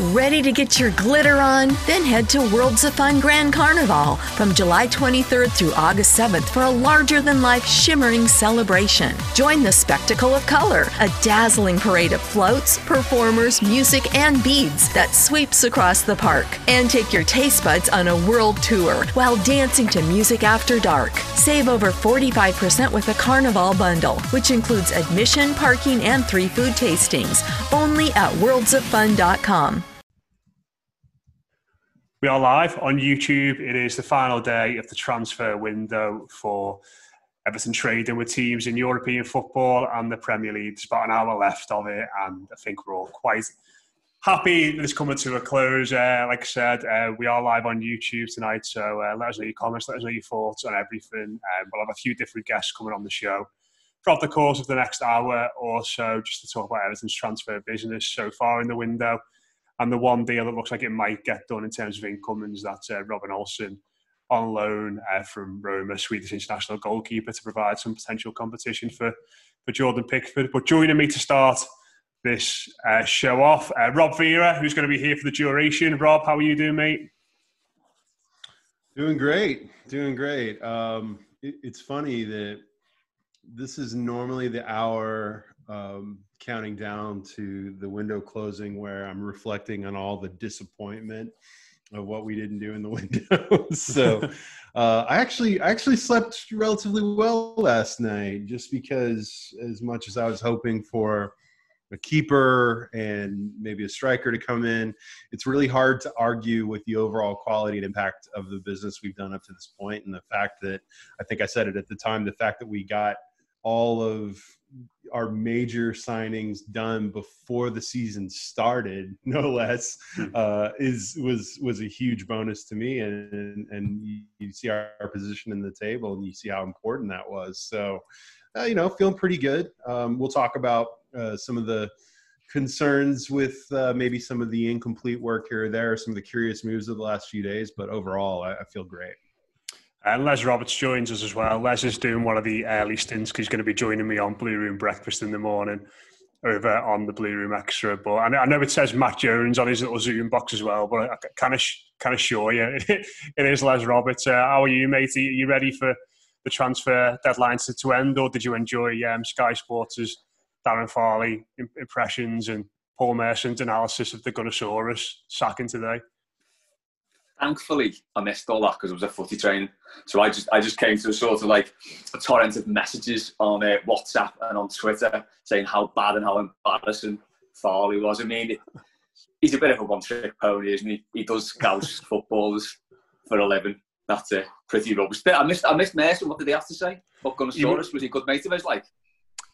Ready to get your glitter on? Then head to Worlds of Fun Grand Carnival from July 23rd through August 7th for a larger than life shimmering celebration. Join the spectacle of color, a dazzling parade of floats, performers, music, and beads that sweeps across the park. And take your taste buds on a world tour while dancing to music after dark. Save over 45% with a Carnival bundle, which includes admission, parking, and three food tastings. Only at worldsoffun.com. We are live on YouTube. It is the final day of the transfer window for Everton trading with teams in European football and the Premier League. There's about an hour left of it, and I think we're all quite happy that it's coming to a close. Uh, like I said, uh, we are live on YouTube tonight, so uh, let us know your comments, let us know your thoughts on everything. Um, we'll have a few different guests coming on the show throughout the course of the next hour or so, just to talk about Everton's transfer business so far in the window. And the one deal that looks like it might get done in terms of incomings, that's uh, Robin Olsen on loan uh, from Roma, Swedish international goalkeeper, to provide some potential competition for, for Jordan Pickford. But joining me to start this uh, show off, uh, Rob Vera, who's going to be here for the duration. Rob, how are you doing, mate? Doing great, doing great. Um, it, it's funny that this is normally the hour um, counting down to the window closing where I'm reflecting on all the disappointment of what we didn't do in the window. so uh, I actually I actually slept relatively well last night, just because as much as I was hoping for a keeper and maybe a striker to come in, it's really hard to argue with the overall quality and impact of the business we've done up to this point, and the fact that I think I said it at the time, the fact that we got all of our major signings done before the season started, no less, hmm. uh, is was was a huge bonus to me. And and you see our, our, position in the table, and you see how important that was. So, uh, you know, feeling pretty good. Um, we'll talk about uh, some of the concerns with uh, maybe some of the incomplete work here or there, some of the curious moves of the last few days. But overall, I, I feel great. And Les Roberts joins us as well. Les is doing one of the early stints because he's going to be joining me on Blue Room Breakfast in the morning over on the Blue Room Extra. But I know it says Matt Jones on his little Zoom box as well, but I can of assure you it is Les Roberts. Uh, how are you, mate? Are you ready for the transfer deadline to, to end, or did you enjoy um, Sky Sports' Darren Farley impressions and Paul Merson's analysis of the Gunnersaurus sacking today? Thankfully I missed all that because it was a footy training. So I just I just came to a sort of like a torrent of messages on uh, WhatsApp and on Twitter saying how bad and how embarrassing Farley was. I mean, he's a bit of a one-trick pony, isn't he? He does scouse footballers for a living. That's a Pretty rubbish. I missed I missed Merson. What did they have to say? What Gunnersaurus was he a good mate of his? Like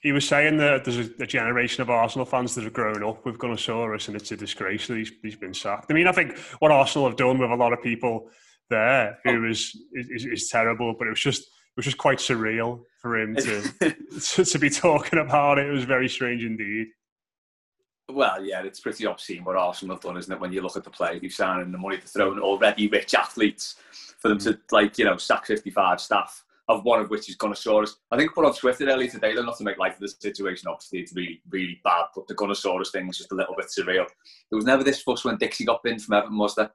he was saying that there's a, a, generation of Arsenal fans that have grown up with Gunnersaurus, and it's a disgrace that he's, he's been sacked. I mean, I think what Arsenal have done with a lot of people there who oh. is, is, is terrible, but it was just it was just quite surreal for him to, to, to be talking about it. It was very strange indeed. Well, yeah, it's pretty obscene what Arsenal have done, isn't it? When you look at the play they've signed and the money they're throwing already rich athletes for them mm. to like you know sack 55 staff of one of which is Gunnersaurus. I think put on Twitter earlier today, they're not to make light of the situation, obviously it's really, really bad, but the Gunnersaurus thing is just a little bit surreal. There was never this fuss when Dixie got in from Everton, was there?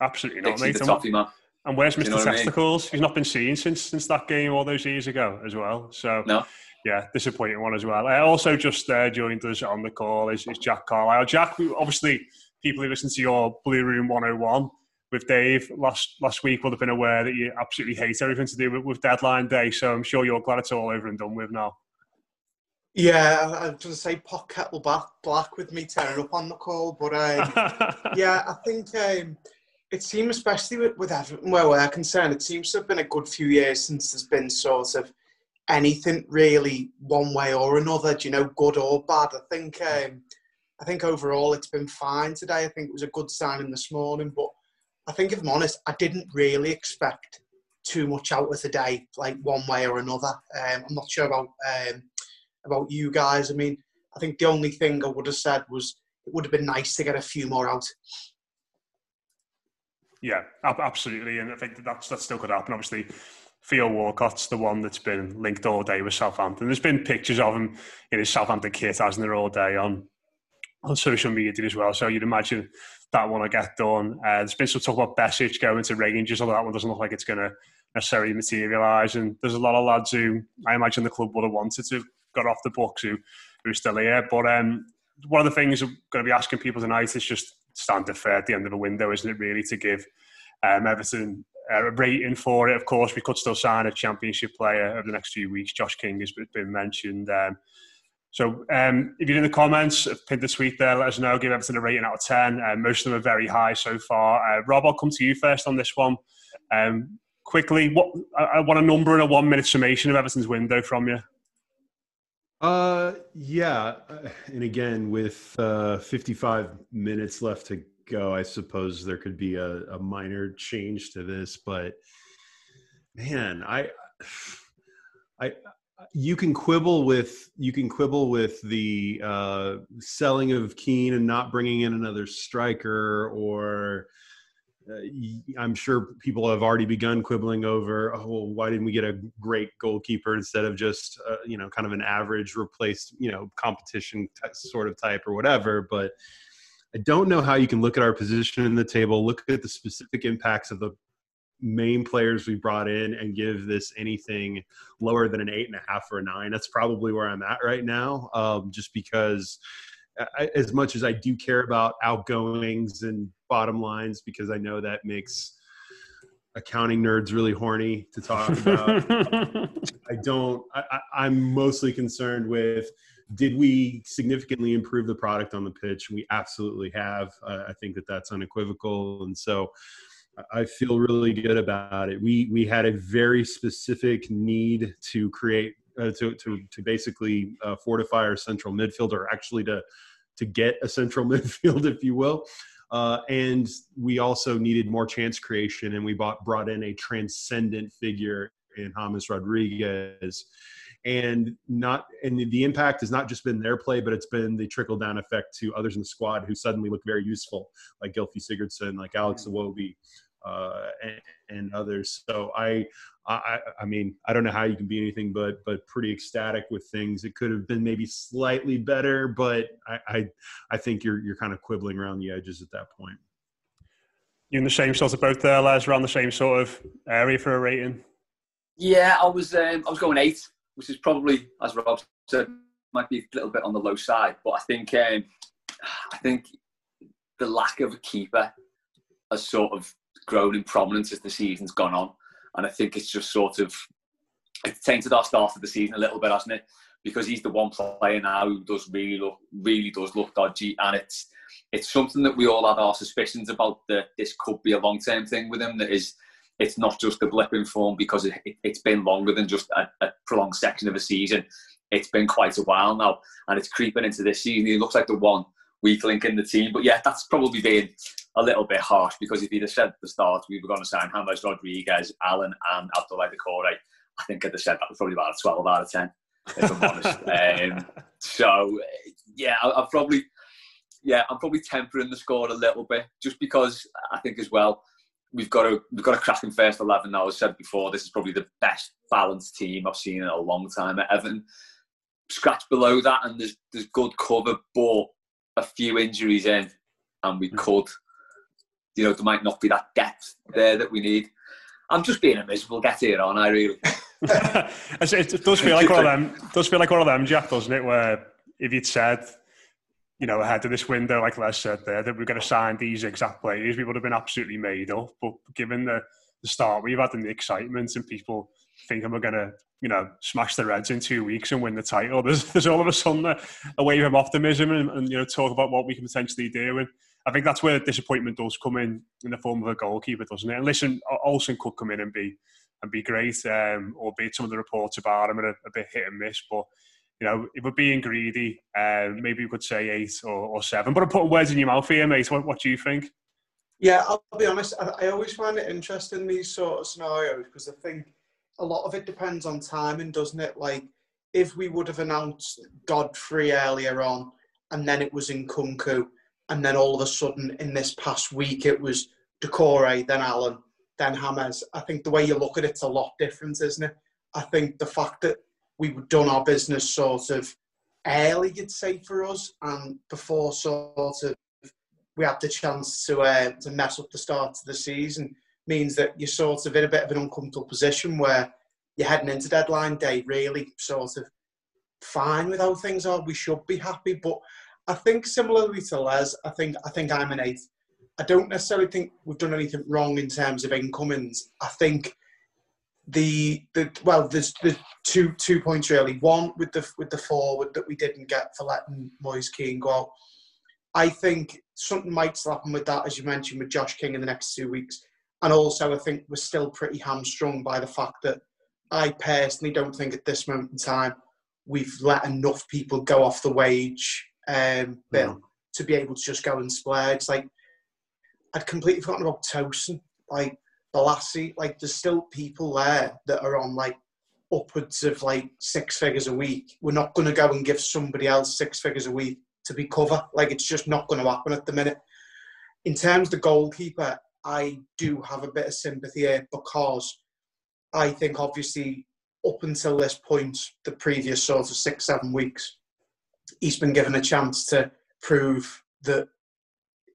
Absolutely not, Dixie, mate. the toffee man. And where's Mr. You know Testicles? I mean? He's not been seen since since that game all those years ago as well. So no. yeah, disappointing one as well. I also just uh, joined us on the call is, is Jack Carlisle. Jack, obviously people who listen to your Blue Room 101 with Dave last last week will have been aware that you absolutely hate everything to do with, with deadline day. So I'm sure you're glad it's all over and done with now. Yeah, I was going to say pot kettle black, black with me tearing up on the call, but um, yeah, I think um, it seems, especially with, with Everton, where we're concerned, it seems to have been a good few years since there's been sort of anything really one way or another, do you know, good or bad. I think um, I think overall it's been fine today. I think it was a good signing this morning, but I think if I'm honest, I didn't really expect too much out of the day, like one way or another. Um, I'm not sure about um, about you guys. I mean, I think the only thing I would have said was it would have been nice to get a few more out. Yeah, absolutely, and I think that's that's still could happen. Obviously, Theo Walcott's the one that's been linked all day with Southampton. There's been pictures of him in his Southampton kit, hasn't there, all day on on social media as well. So you'd imagine that one will get done. Uh, there's been some talk about Besic going to Rangers, although that one doesn't look like it's going to necessarily materialise. And there's a lot of lads who I imagine the club would have wanted to got off the books who who are still here. But um, one of the things I'm going to be asking people tonight is just standard fair at the end of the window, isn't it? Really to give um, Everton a rating for it. Of course, we could still sign a Championship player over the next few weeks. Josh King has been mentioned. Um, so um, if you're in the comments, pinned the tweet there, let us know. Give Everton a rating out of 10. Uh, most of them are very high so far. Uh, Rob, I'll come to you first on this one. Um, quickly, what I, want a number and a one minute summation of Everton's window from you. Uh, yeah. Uh, and again, with uh, 55 minutes left to go, I suppose there could be a, a minor change to this. But man, I. I you can quibble with you can quibble with the uh, selling of Kean and not bringing in another striker, or uh, I'm sure people have already begun quibbling over, oh, well, why didn't we get a great goalkeeper instead of just uh, you know kind of an average replaced you know competition t- sort of type or whatever, but. I don't know how you can look at our position in the table, look at the specific impacts of the main players we brought in and give this anything lower than an eight and a half or a nine. That's probably where I'm at right now, um, just because I, as much as I do care about outgoings and bottom lines, because I know that makes accounting nerds really horny to talk about. I don't. I, I'm mostly concerned with did we significantly improve the product on the pitch? We absolutely have. Uh, I think that that's unequivocal, and so I feel really good about it. We we had a very specific need to create uh, to to to basically uh, fortify our central midfield, or actually to to get a central midfield, if you will. Uh, and we also needed more chance creation, and we bought brought in a transcendent figure in James Rodriguez. And not and the impact has not just been their play, but it's been the trickle down effect to others in the squad who suddenly look very useful, like Gylfi Sigurdsson, like Alex Iwobi, uh, and, and, others. So I, I, I mean, I don't know how you can be anything but but pretty ecstatic with things. It could have been maybe slightly better, but I, I, I think you're you're kind of quibbling around the edges at that point. You in the same sort of boat there, Les? Around the same sort of area for a rating? Yeah, I was um, I was going eight, which is probably, as Rob said, might be a little bit on the low side. But I think um, I think the lack of a keeper has sort of grown in prominence as the season's gone on. And I think it's just sort of it's tainted our start of the season a little bit, hasn't it? Because he's the one player now who does really look really does look dodgy, and it's it's something that we all had our suspicions about that this could be a long term thing with him. That is, it's not just a blip in form because it, it, has been longer than just a, a prolonged section of a season. It's been quite a while now, and it's creeping into this season. He looks like the one weak link in the team. But yeah, that's probably been a little bit harsh because if he'd have said at the start we were going to sign James Rodriguez, Allan, and Abdoulaye Doucouré, I think I'd have said that was probably about a 12 out of 10, if I'm honest. Um, so yeah, I, I've probably yeah, I'm probably tempering the score a little bit just because I think as well we've got a we've got a cracking first eleven now. As I said before, this is probably the best balanced team I've seen in a long time at Everton. Scratch below that, and there's there's good cover, but a few injuries in, and we could you know, there might not be that depth there that we need. I'm just being a miserable get here on, I really. it does feel like one of them. Does feel like one of them, Jack, doesn't it? Where if you'd said, you know, ahead of this window, like Les said there, that we're going to sign these exact players, we would have been absolutely made up. But given the, the start we've had and the excitement and people thinking we're going to, you know, smash the Reds in two weeks and win the title, there's, there's all of a sudden a, wave of optimism and, and, you know, talk about what we can potentially do. And I think that's where disappointment does come in in the form of a goalkeeper, doesn't it? And listen, Olsen could come in and be and be great, um, albeit some of the reports about him are a, a bit hit and miss. But you know, if we're being greedy, uh, maybe we could say eight or, or seven. But I'm putting words in your mouth here, mate. What, what do you think? Yeah, I'll be honest. I, I always find it interesting these sort of scenarios because I think a lot of it depends on timing, doesn't it? Like if we would have announced Godfrey earlier on, and then it was in Nkounkou, and then all of a sudden in this past week it was Doucouré, then Allan, then James. I think the way you look at it's a lot different, isn't it? I think the fact that we've done our business sort of early, you'd say for us, and before sort of we had the chance to uh, to mess up the start of the season means that you're sort of in a bit of an uncomfortable position where you're heading into deadline day really sort of fine with how things are. We should be happy, but I think similarly to Les, I think I think I'm an eight. I don't necessarily think we've done anything wrong in terms of incomings. I think the the well, there's the two two points really. One with the with the forward that we didn't get for letting Moise Kean go. I think something might happen with that, as you mentioned, with Josh King in the next two weeks. And also, I think we're still pretty hamstrung by the fact that I personally don't think at this moment in time we've let enough people go off the wage um, bill yeah. to be able to just go and splurge. Like, I'd completely forgotten about Tosun. Like, Bolasie, like, there's still people there that are on, like, upwards of, like, six figures a week. We're not going to go and give somebody else six figures a week to be cover. Like, it's just not going to happen at the minute. In terms of the goalkeeper, I do have a bit of sympathy here because I think obviously up until this point, the previous sort of six, seven weeks, he's been given a chance to prove that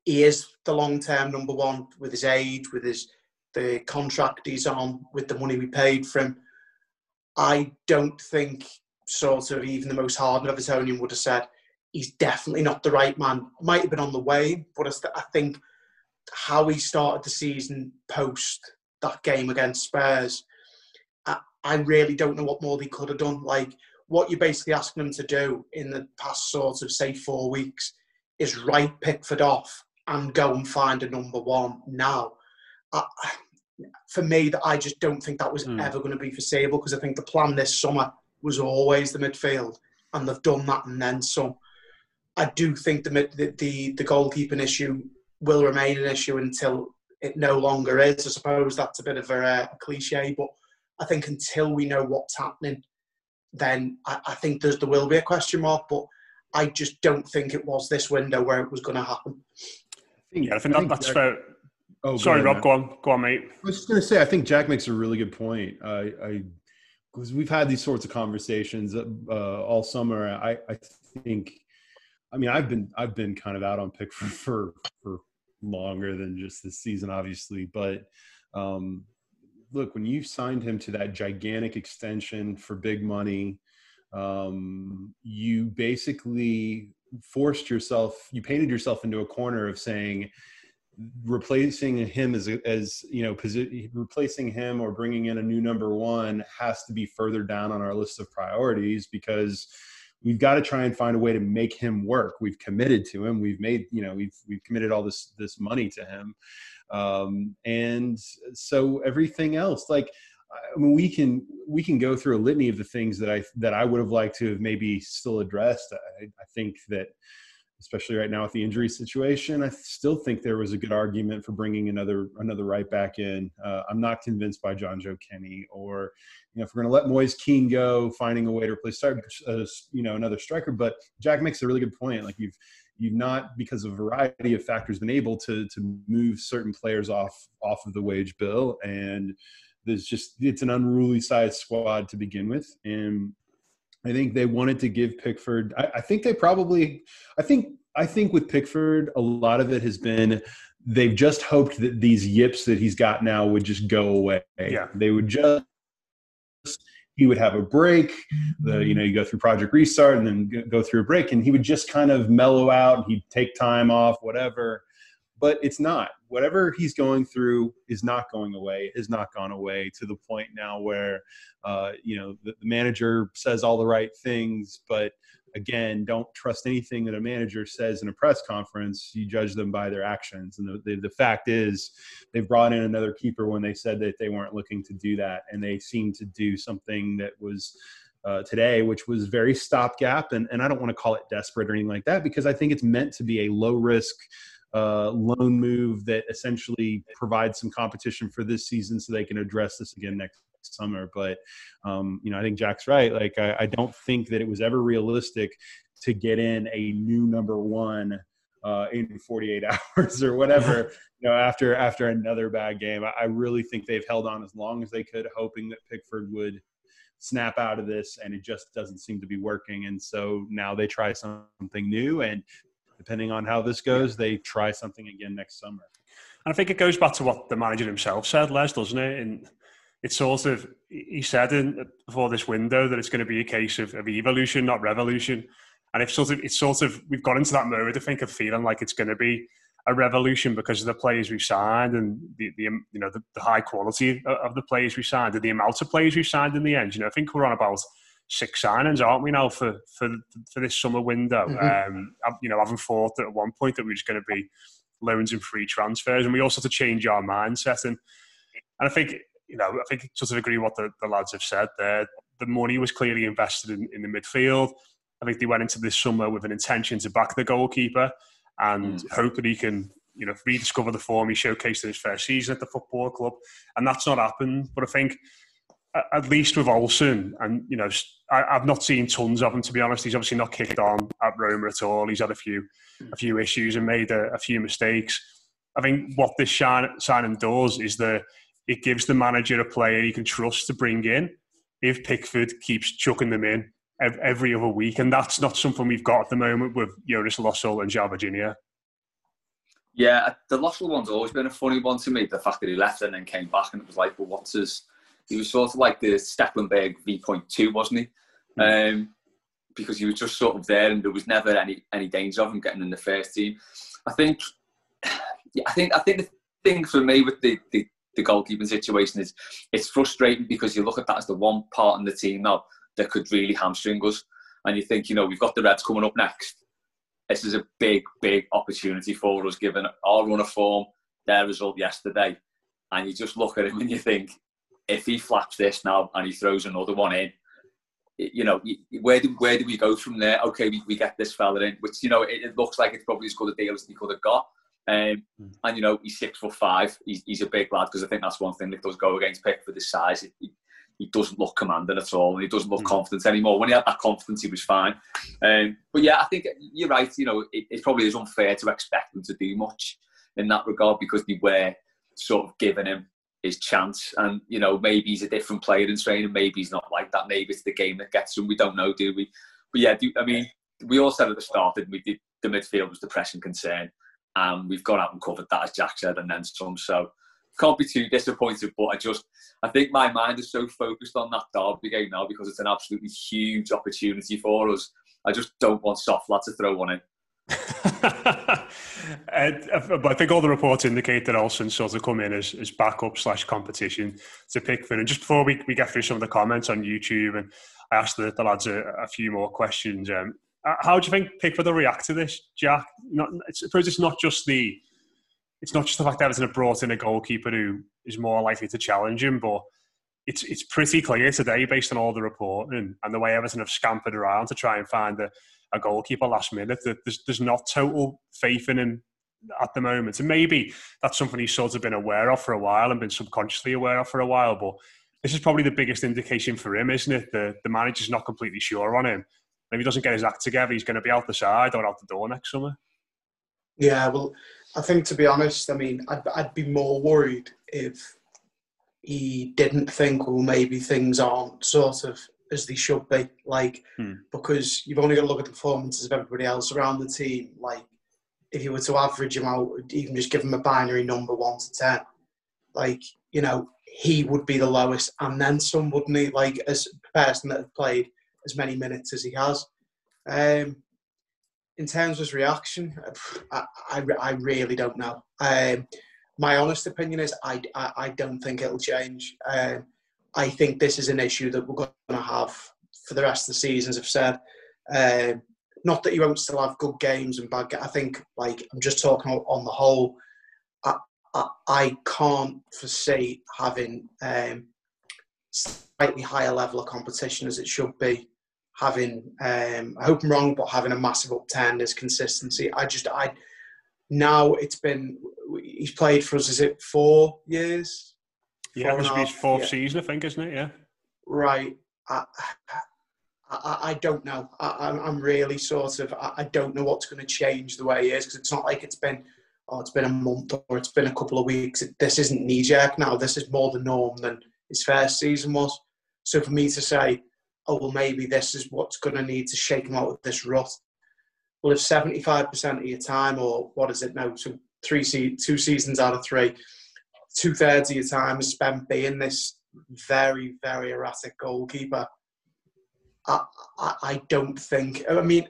he is the long term number one with his age, with his the contract he's on, with the money we paid for him. I don't think sort of even the most hardened Evertonian would have said he's definitely not the right man. Might have been on the way, but I think how he started the season post that game against Spurs, I, I really don't know what more he could have done. Like what you're basically asking him to do in the past sort of say four weeks is write Pickford off and go and find a number one now. I, for me, that I just don't think that was mm. ever going to be foreseeable because I think the plan this summer was always the midfield, and they've done that and then some. I do think the the the, the goalkeeping issue will remain an issue until it no longer is. I suppose that's a bit of a, uh, a cliche, but I think until we know what's happening, then I, I think there's, there will be a question mark. But I just don't think it was this window where it was going to happen. Yeah, I think, I think that's fair. Oh, sorry, Rob. Go on, go on, mate. I was just going to say, I think Jack makes a really good point. I, I because we've had these sorts of conversations uh, all summer. I, I think, I mean, I've been I've been kind of out on Pickford for for longer than just this season, obviously. But um, look, when you signed him to that gigantic extension for big money, um, you basically forced yourself, you painted yourself into a corner of saying, replacing him as as you know posi- replacing him or bringing in a new number one has to be further down on our list of priorities because we've got to try and find a way to make him work. We've committed to him. We've made, you know, we've we've committed all this this money to him, um, and so everything else, like, I mean, we can we can go through a litany of the things that I that I would have liked to have maybe still addressed. I, I think that especially right now with the injury situation. I still think there was a good argument for bringing another another right back in. Uh, I'm not convinced by Jonjoe Kenny or you know if we're going to let Moise Kean go, finding a way to replace uh, you know another striker. But Jack makes a really good point. Like you've you've not because of a variety of factors been able to to move certain players off off of the wage bill and there's just it's an unruly sized squad to begin with and I think they wanted to give Pickford. I, I, think they probably. I think. I think with Pickford, a lot of it has been they've just hoped that these yips that he's got now would just go away. Yeah. They would just. He would have a break. The you know you go through Project Restart and then go through a break, and he would just kind of mellow out. He'd take time off, whatever but it's not. Whatever he's going through is not going away. Has not gone away to the point now where, uh, you know, the, the, manager says all the right things, but again, don't trust anything that a manager says in a press conference. You judge them by their actions. And the, the, the fact is, they brought in another keeper when they said that they weren't looking to do that, and they seemed to do something that was uh, today, which was very stopgap. And, and I don't want to call it desperate or anything like that because I think it's meant to be a low risk uh, loan move that essentially provides some competition for this season so they can address this again next summer. But, um, you know, I think Jack's right. Like, I, I don't think that it was ever realistic to get in a new number one uh, in 48 hours or whatever, you know, after after another bad game. I, I really think they've held on as long as they could, hoping that Pickford would snap out of this, and it just doesn't seem to be working. And so now they try something new, and depending on how this goes, they try something again next summer. And I think it goes back to what the manager himself said, Les, doesn't it? And it's sort of he said in, before this window that it's going to be a case of, of evolution, not revolution. And if sort of it's sort of we've got into that mode, I think, of feeling like it's going to be a revolution because of the players we've signed and the, the um, you know the, the, high quality of the players we signed and the amount of players we've signed in the end. You know, I think we're on about six signings, aren't we now for for for this summer window? Mm-hmm. Um, you know, having thought that at one point that we are just going to be loans and free transfers, and we also had to change our mindset. And and I think you know, I think sort of agree what the, the lads have said there. The money was clearly invested in, in the midfield. I think they went into this summer with an intention to back the goalkeeper and mm. hope that he can, you know, rediscover the form he showcased in his first season at the football club. And that's not happened. But I think at least with Olsen, and you know, I, have not seen tons of him to be honest. He's obviously not kicked on at Roma at all. He's had a few, a few issues and made a, a few mistakes. I think what this signing does is that it gives the manager a player he can trust to bring in if Pickford keeps chucking them in every other week, and that's not something we've got at the moment with Jonas Lössl and João Virgínia. Yeah, the Lössl one's always been a funny one to me. The fact that he left and then came back, and it was like, well, what's his? He was sort of like the Stekelenburg V.2, wasn't he? Mm. Um, because he was just sort of there, and there was never any any danger of him getting in the first team. I think, yeah, I think, I think the thing for me with the, the the goalkeeping situation is it's frustrating because you look at that as the one part in the team now that could really hamstring us. And you think, you know, we've got the Reds coming up next. This is a big, big opportunity for us, given our run of form, their result yesterday. And you just look at him and you think, if he flaps this now and he throws another one in, you know, where do where do we go from there? Okay, we, we get this fella in, which you know it, it looks like it's probably as good a deal as he could have got. Um, mm. And you know, he's six foot five. He's, he's a big lad because I think that's one thing that does go against Pickford this size. He, he doesn't look commanding at all, and he doesn't look mm. confident anymore. When he had that confidence, he was fine. Um, but yeah, I think you're right. You know, it, it, probably is unfair to expect him to do much in that regard because they were sort of giving him his chance. And you know, maybe he's a different player in training. Maybe he's not like that. Maybe it's the game that gets him. We don't know, do we? But yeah, do, I mean, we all said at the start that we did the midfield was the pressing concern, and we've gone out and covered that as Jack said, and then some. So can't be too disappointed, but I just I think my mind is so focused on that derby game now because it's an absolutely huge opportunity for us. I just don't want soft lad to throw one in. I think all the reports indicate that Olsen sort of come in as, as backup slash competition to Pickford. And just before we, we get through some of the comments on YouTube, and I asked the, the lads a, a, few more questions. Um, how do you think Pickford will react to this, Jack? Not, I suppose it's not just the it's not just the fact that Everton have brought in a goalkeeper who is more likely to challenge him, but it's it's pretty clear today, based on all the reporting and the way Everton have scampered around to try and find a, a goalkeeper last minute, there's, there's not total faith in him at the moment. And maybe that's something he's sort of been aware of for a while and been subconsciously aware of for a while. But this is probably the biggest indication for him, isn't it? The, the manager's not completely sure on him. if he doesn't get his act together, he's going to be out the side or out the door next summer. Yeah, well, I think to be honest, I mean, I'd, I'd be more worried if he didn't think, well, maybe things aren't sort of as they should be. Like, hmm. because you've only got to look at the performances of everybody else around the team. Like, if you were to average him out, even just give him a binary number one to ten, like, you know, he would be the lowest, and then some, wouldn't he? Like, as a person that has played as many minutes as he has. Um, in terms of his reaction, I, I, I really don't know. Um, my honest opinion is I, I, I don't think it'll change. Um, I think this is an issue that we're going to have for the rest of the season, as I've said. Um, not that you won't still have good games and bad. Games. I think, like, I'm just talking on the whole. I, I, I can't foresee having um, slightly higher level of competition as it should be. Having, um, I hope I'm wrong, but having a massive up ten is consistency. I just, I now it's been he's played for us. Is it four years? Yeah, this be his fourth yeah. season, I think, isn't it? Yeah. Right. I, I, I don't know. I, am really sort of. I don't know what's going to change the way he is because it's not like it's been. Oh, it's been a month or it's been a couple of weeks. This isn't knee jerk now. This is more the norm than his first season was. So for me to say, oh well, maybe this is what's going to need to shake him out of this rut. Well, if seventy-five percent of your time, or what is it now? So three, se- two seasons out of three, two thirds of your time is spent being this very, very erratic goalkeeper. I, I, I don't think. I mean,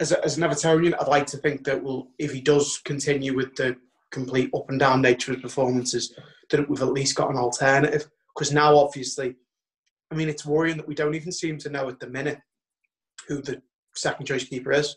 as, a, as an Evertonian, I'd like to think that well, if he does continue with the complete up and down nature of his performances, that we've at least got an alternative. Because now, obviously, I mean, it's worrying that we don't even seem to know at the minute who the second choice keeper is.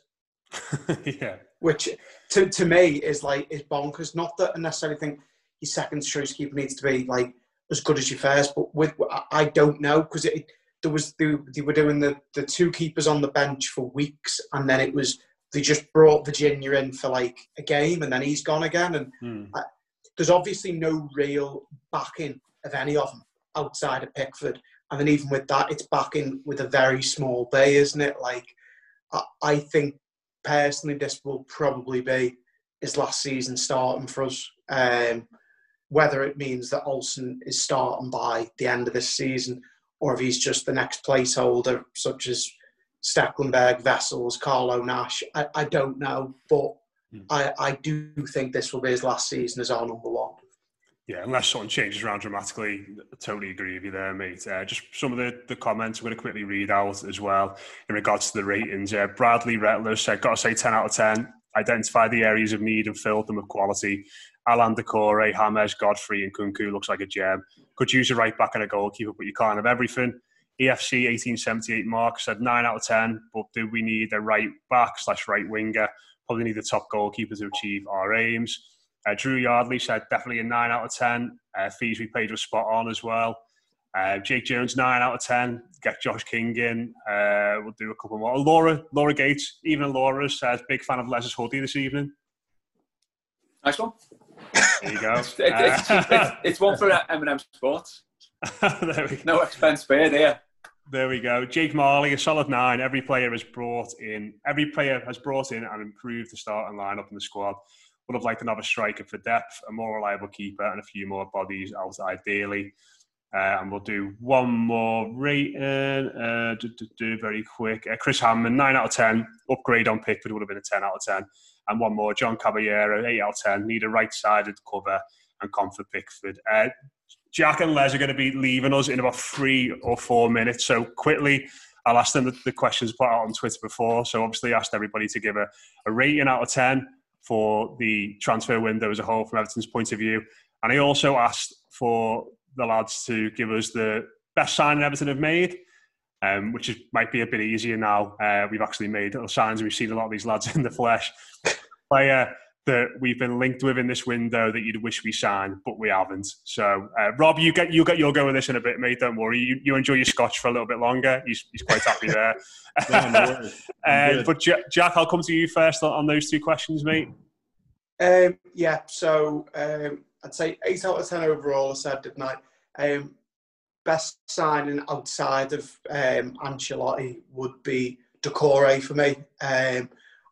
yeah. Which to, to me is like is bonkers. Not that I necessarily think your second choice keeper needs to be like as good as your first, but with I don't know because it there was they, they were doing the the two keepers on the bench for weeks, and then it was they just brought Virginia in for like a game, and then he's gone again, and hmm. I, there's obviously no real backing of any of them outside of Pickford, and then even with that, it's backing with a very small bay, isn't it? Like I, I think personally, this will probably be his last season starting for us. Um, whether it means that Olsen is starting by the end of this season or if he's just the next placeholder, such as Stekelenburg, Wessels, Carlo Nash, I, I don't know. But mm. I, I do think this will be his last season as our number one. Yeah, unless something changes around dramatically, I totally agree with you there, mate. Uh, just some of the, the comments I'm going to quickly read out as well in regards to the ratings. Uh, Bradley Rettler said, got to say 10 out of 10. Identify the areas of need and filled them with quality. Allan Doucouré, James, Godfrey, and Nkounkou looks like a gem. Could use a right back and a goalkeeper, but you can't have everything. EFC 1878 Mark said 9 out of 10, but do we need a right back slash right winger? Probably need the top goalkeeper to achieve our aims. Uh, Drew Yardley said definitely a 9 out of 10. Uh, fees we paid were spot on as well. Uh, Jake Jones, 9 out of 10. Get Josh King in. Uh, we'll do a couple more. Laura Laura Gates, even Laura says, big fan of Les's hoodie this evening. Nice one. There you go. it's, it's, it's, it's, one for M&M Sports. no expense paid here. There we go. Jake Marley, a solid nine. Every player has brought in. Every player has brought in and improved the starting lineup in the squad. Would have liked another striker for depth, a more reliable keeper, and a few more bodies out ideally. Uh, and we'll do one more rating. Uh, do, do, do, very quick. Uh, Chris Hammond, 9 out of 10. Upgrade on Pickford would have been a 10 out of 10 and one more, John Caballero, 8 out of 10. Need a right sided cover and comfort Pickford. Uh, Jack and Les are going to be leaving us in about three or four minutes. So quickly, I'll ask them the, the questions put out on Twitter before. So obviously, I asked everybody to give a, a rating out of 10 for the transfer window as a whole from Everton's point of view. And I also asked for the lads to give us the best signing Everton have made um, which is, might be a bit easier now. Uh, we've actually made little signs. We've seen a lot of these lads in the flesh. Player that we've been linked with in this window that you'd wish we signed, but we haven't. So, uh, Rob, you get you get your go with this in a bit, mate. Don't worry. You, you enjoy your scotch for a little bit longer. He's, he's quite happy there. no, no uh, but Jack, I'll come to you first on those two questions, mate. Um, yeah. So um, I'd say eight out of ten overall. I said, didn't I? Um, best signing outside of um, Ancelotti would be Doucouré for me. Um,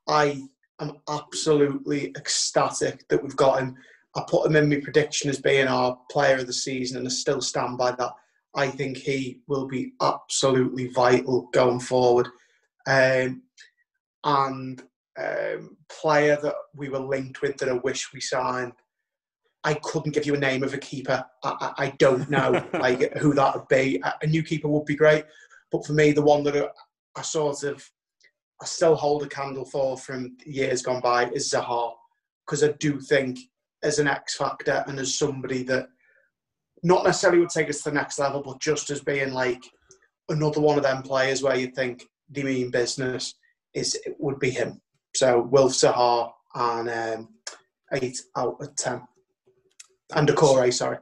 I am absolutely ecstatic that we've got him. I put him in my prediction as being our player of the season, and I still stand by that. I think he will be absolutely vital going forward. Um, and um, player that we were linked with that I wish we signed I couldn't give you a name of a keeper. I, I, I don't know like who that would be. A new keeper would be great, but for me, the one that I, I sort of I still hold a candle for from years gone by is Zaha, because I do think as an X factor and as somebody that not necessarily would take us to the next level, but just as being like another one of them players where you think they mean business is it would be him. So Wilf Zaha and um, eight out of ten. And Doucouré, sorry.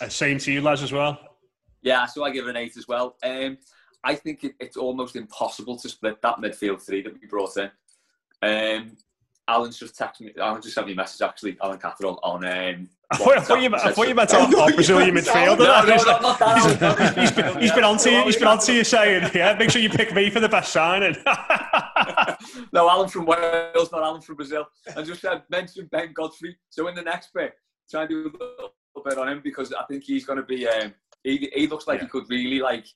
Uh, same to you, lads, as well. Yeah, so I give it an eight as well. Um, I think it, it's almost impossible to split that midfield three that we brought in. Um, Alan's just texted me. Alan just sent me a message actually. Alan Catterall on. Um, I thought, I thought you, I thought you meant our, our Brazilian midfielder. No, no, no, not that. he's, been, he's been on to you. He's been on to you saying, "Yeah, make sure you pick me for the best signing." no, Alan from Wales, not Alan from Brazil. And just uh, mention Ben Godfrey. So in the next bit, try and do a little bit on him because I think he's going to be. Um, he, he looks like yeah. he could really like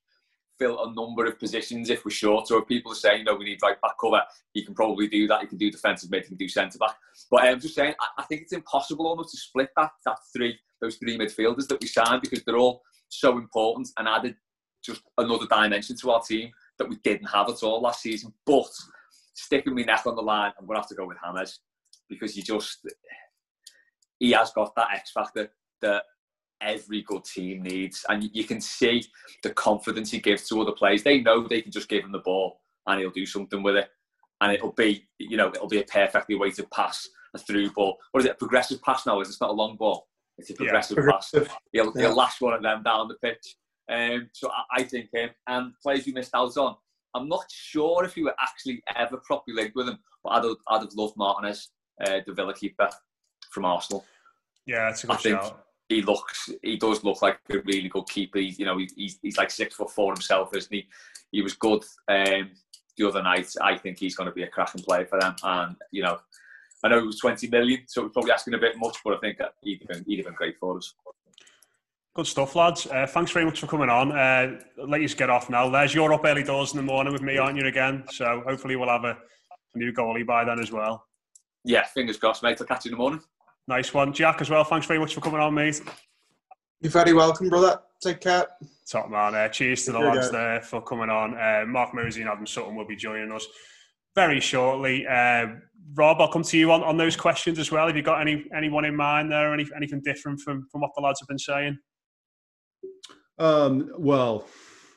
fill a number of positions if we're short. So if people are saying, no, we need right back cover, he can probably do that. He can do defensive mid, he can do centre back. But I'm um, just saying, I, I, think it's impossible almost to split that that three those three midfielders that we signed because they're all so important and added just another dimension to our team that we didn't have at all last season. But sticking my neck on the line, I'm going to have to go with Hammers because you just he has got that X factor that every good team needs. And you can see the confidence he gives to other players. They know they can just give him the ball and he'll do something with it. And it'll be, you know, it'll be a perfectly weighted pass, a through ball. What is it, a progressive pass now? Is It's not a long ball. It's a progressive yeah. pass. He'll, yeah. he'll lash one of them down the pitch. Um, so I, I think him. And players we missed out on, I'm not sure if he were actually ever properly linked with him, but I'd have, I'd have loved Martinez, uh, the Villa keeper from Arsenal. Yeah, that's a good I shout. Think, he looks he does look like a really good keeper. He's, you know, he's, he's like six foot four himself, isn't he? He was good um, the other night. I think he's going to be a cracking player for them. And you know, I know it was twenty million, so we're probably asking a bit much, but I think he'd have been, he'd have been great for us. Good stuff, lads. Uh, thanks very much for coming on. Uh, let you get off now. There's your up early doors in the morning with me, aren't you, again? So hopefully we'll have a, a new goalie by then as well. Yeah, fingers crossed, mate. I'll catch you in the morning. Nice one. Jack, as well, thanks very much for coming on, mate. You're very welcome, brother. Take care. Top man. Uh, cheers to the lads there for coming on. Uh, Mark Mosey and Adam Sutton will be joining us very shortly. Uh, Rob, I'll come to you on, on those questions as well. Have you got any anyone in mind there, or any, anything different from, from what the lads have been saying? Um, well,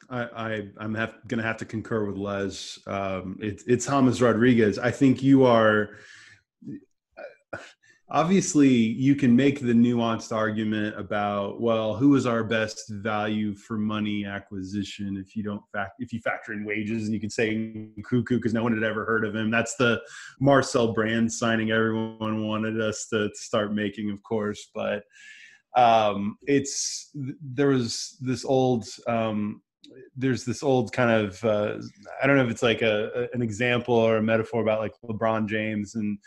I, I am going to have to concur with Les. Um, it, it's James Rodriguez. I think you are obviously you can make the nuanced argument about well who is our best value for money acquisition if you don't fact if you factor in wages and you can say Nkounkou because no one had ever heard of him. That's the Marcel Brands signing everyone wanted us to, to start making of course but um, it's there was this old um, there's this old kind of uh, i don't know if it's like a, a an example or a metaphor about like lebron james and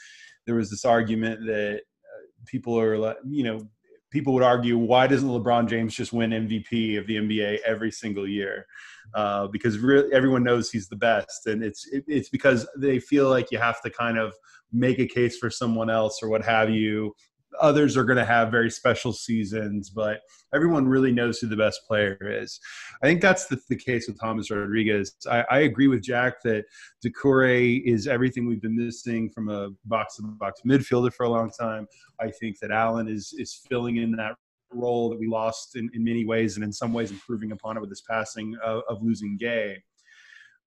there was this argument that uh, people are you know, people would argue, why doesn't LeBron James just win MVP of the NBA every single year? Uh, because really, everyone knows he's the best, and it's it, it's because they feel like you have to kind of make a case for someone else or what have you, others are going to have very special seasons, but everyone really knows who the best player is. I think that's the, the case with Thomas Rodriguez. I, I, agree with Jack that Doucouré is everything we've been missing from a box to box midfielder for a long time. I think that Allan is is filling in that role that we lost in, in many ways and in some ways improving upon it with this passing of, of losing Gueye.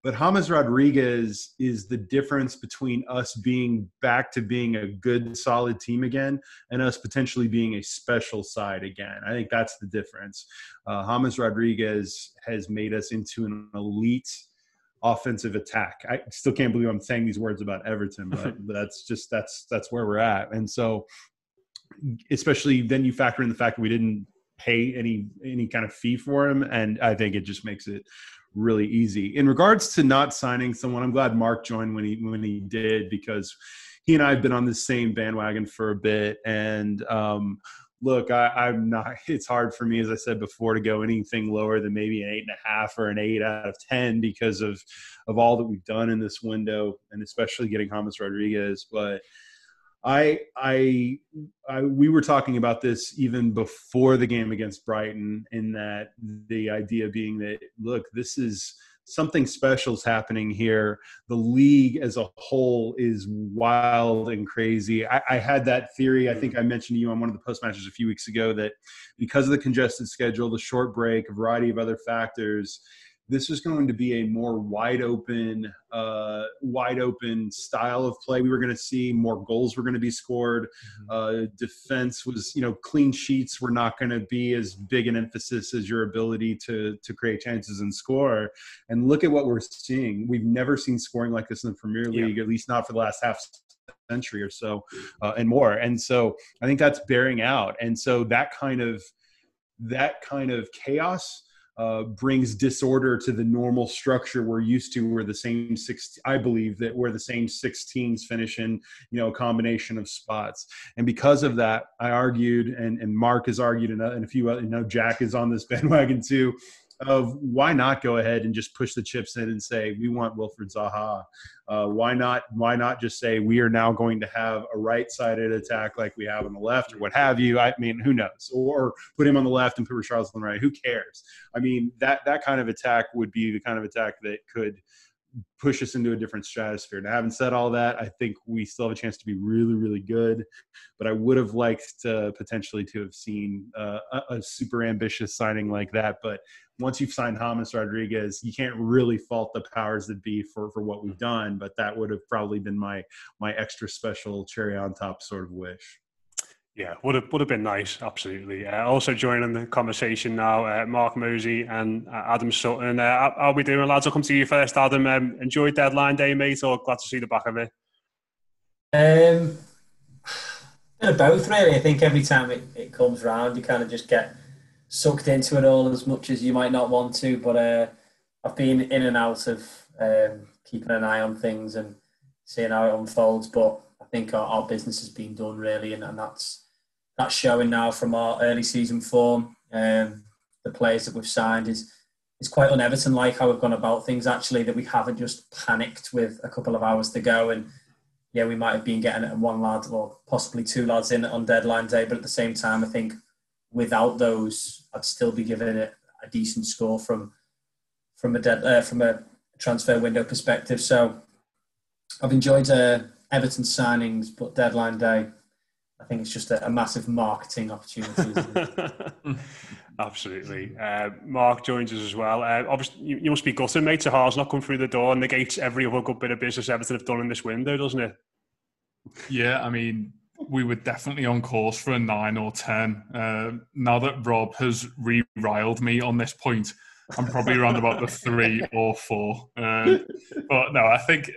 But James Rodriguez is the difference between us being back to being a good, solid team again and us potentially being a special side again. I think that's the difference. Uh, James Rodriguez has made us into an elite offensive attack. I still can't believe I'm saying these words about Everton, but that's just that's that's where we're at. And so, especially then you factor in the fact that we didn't pay any any kind of fee for him, and I think it just makes it really easy. In regards to not signing someone, I'm glad Mark joined when he when he did because he and I have been on the same bandwagon for a bit. And um, look, I, am not. It's hard for me, as I said before, to go anything lower than maybe an eight and a half or an eight out of ten because of of all that we've done in this window, and especially getting James Rodriguez. But I, I, I, we were talking about this even before the game against Brighton, in that the idea being that look, this is something special is happening here. The league as a whole is wild and crazy. I, I, had that theory. I think I mentioned to you on one of the post matches a few weeks ago that because of the congested schedule, the short break, a variety of other factors, this is going to be a more wide open, uh, wide open style of play. We were going to see more goals were going to be scored. Mm-hmm. Uh, defense was, you know, clean sheets were not going to be as big an emphasis as your ability to to create chances and score. And look at what we're seeing. We've never seen scoring like this in the Premier League, yeah. at least not for the last half century or so, uh, and more. And so I think that's bearing out. And so that kind of that kind of chaos uh, brings disorder to the normal structure we're used to where the same six i believe that where the same 16s finish in you know a combination of spots. And because of that i argued and, and mark has argued and, and a few other, you know jack is on this bandwagon too of why not go ahead and just push the chips in and say we want Wilfried Zaha. Uh, why not? Why not just say we are now going to have a right-sided attack like we have on the left or what have you? I mean, who knows? Or put him on the left and put Richarlison on the right. Who cares? I mean, that that kind of attack would be the kind of attack that could push us into a different stratosphere. Now, having said all that, I think we still have a chance to be really, really good. But I would have liked to potentially to have seen uh, a, a, super ambitious signing like that. But once you've signed James Rodriguez, you can't really fault the powers that be for for what we've done. But that would have probably been my my extra special cherry on top sort of wish. Yeah, would have would have been nice, absolutely. Uh, also joining the conversation now, uh, Mark Mosey and uh, Adam Sutton. Uh, how are we doing, lads? I'll come to you first, Adam. Um, enjoy deadline day, mate, or glad to see the back of it? Um, both, really. I think every time it, it comes round, you kind of just get sucked into it all as much as you might not want to. But uh, I've been in and out of um, keeping an eye on things and seeing how it unfolds. But I think our, our business has been done really, and, and that's that's showing now from our early season form. Um, the players that we've signed is is quite un-Everton like how we've gone about things. Actually, that we haven't just panicked with a couple of hours to go and yeah, we might have been getting one lad or possibly two lads in on deadline day, but at the same time, I think without those, I'd still be giving it a decent score from from a dead, uh, from a transfer window perspective. So I've enjoyed uh, Everton signings, but deadline day, I think it's just a, a massive marketing opportunity. Absolutely. Uh, Mark joins us as well. Uh, obviously, you, you, must be gutted, mate. Zaha's not come through the door and negates every other good bit of business Everton have done in this window, doesn't it? Yeah, I mean, we were definitely on course for a nine or ten. Uh, now that Rob has re-riled me on this point, I'm probably around about the three or four. Uh, but no, I think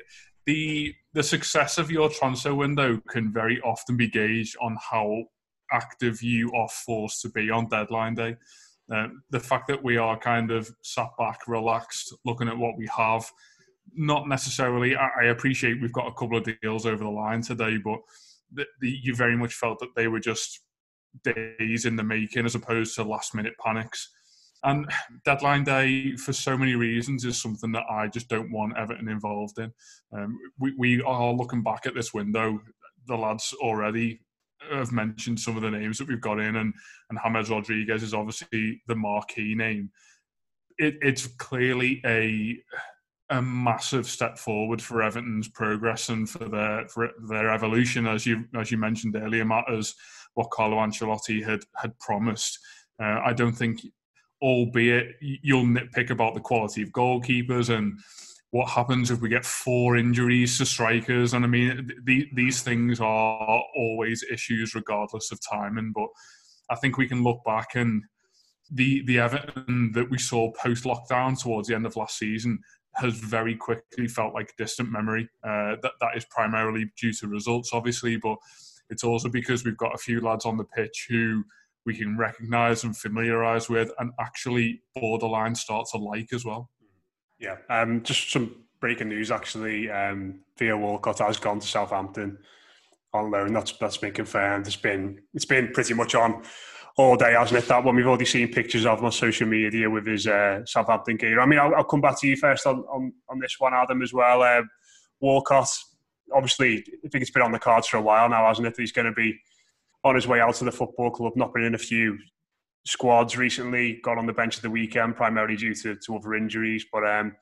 the the success of your transfer window can very often be gauged on how active you are forced to be on deadline day. Uh, the fact that we are kind of sat back, relaxed, looking at what we have, not necessarily. I, I appreciate we've got a couple of deals over the line today, but the, the, you very much felt that they were just days in the making as opposed to last minute panics. And deadline day, for so many reasons, is something that I just don't want Everton involved in. Um, we, we are looking back at this window. The lads already have mentioned some of the names that we've got in, and, and James Rodriguez is obviously the marquee name. It, it's clearly a a massive step forward for Everton's progress and for their for their evolution, as you as you mentioned earlier, Matt, what Carlo Ancelotti had had promised. Uh, I don't think, albeit you'll nitpick about the quality of goalkeepers and what happens if we get four injuries to strikers, and I mean the, these things are always issues regardless of timing. But I think we can look back and the the Everton that we saw post lockdown towards the end of last season has very quickly felt like distant memory. Uh, that that is primarily due to results, obviously, but it's also because we've got a few lads on the pitch who we can recognise and familiarise with, and actually borderline start to like as well. Yeah, um, just some breaking news actually. Um, Theo Walcott has gone to Southampton on loan. That's that's been confirmed. It's been it's been pretty much on all day, hasn't it? That one we've already seen pictures of on social media with his uh, Southampton gear. I mean, I'll, I'll, come back to you first on, on, on this one, Adam, as well. Uh, Walcott, obviously, I think it's been on the cards for a while now, hasn't it? He's going to be on his way out to the football club, not been in a few squads recently, got on the bench at the weekend, primarily due to, to other injuries. But um,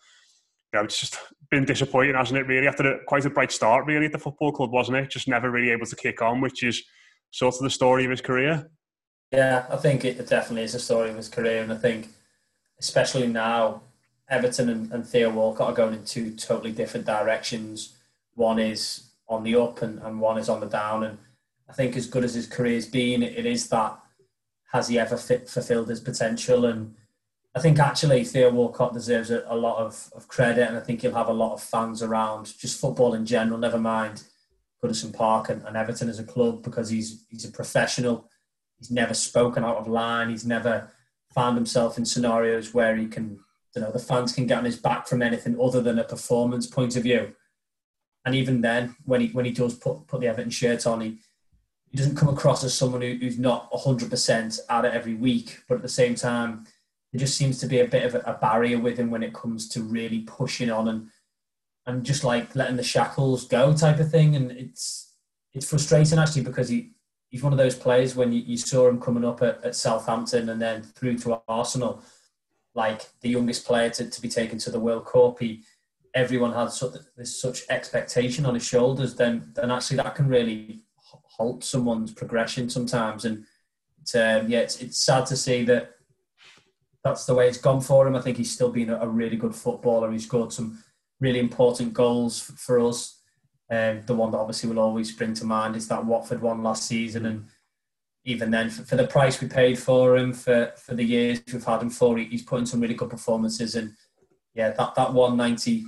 you know, it's just been disappointing, hasn't it? Really, after a, quite a bright start, really at the football club, wasn't it? Just never really able to kick on, which is sort of the story of his career. Yeah, I think it definitely is a story of his career, and I think especially now Everton and, and Theo Walcott are going in two totally different directions. One is on the up and, and one is on the down. And I think as good as his career's been, it is that has he ever fit, fulfilled his potential? And I think actually Theo Walcott deserves a, a, lot of, of credit, and I think he'll have a lot of fans around just football in general. Never mind Goodison Park and, and Everton as a club because he's he's a professional. He's never spoken out of line. He's never found himself in scenarios where he can, you know, the fans can get on his back from anything other than a performance point of view. And even then, when he when he does put put the Everton shirt on, he he doesn't come across as someone who, who's not 100% at it every week, but at the same time, there just seems to be a bit of a, barrier with him when it comes to really pushing on and and just like letting the shackles go type of thing. And it's it's frustrating actually because he he's one of those players when you, you saw him coming up at, at Southampton and then through to Arsenal, like the youngest player to, to be taken to the World Cup. He everyone had such, such expectation on his shoulders. Then then actually that can really halt someone's progression sometimes. And it's, um, yeah, it's, it's sad to see that that's the way it's gone for him. I think he's still been a, really good footballer. He's scored some really important goals for, for us. Um, the one that obviously will always spring to mind is that Watford one last season, and even then, for, for, the price we paid for him, for, for the years we've had him for, he's put in some really good performances. And yeah, that that 190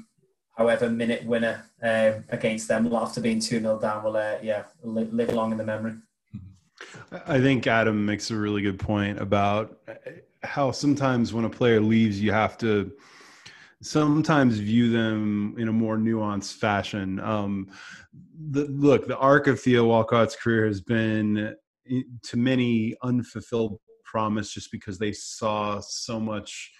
however minute winner um, against them after being 2 0 down will, uh, yeah, live, live long in the memory. I think Adam makes a really good point about how sometimes when a player leaves, you have to sometimes view them in a more nuanced fashion. Um, the, look, the arc of Theo Walcott's career has been to many unfulfilled promise just because they saw so much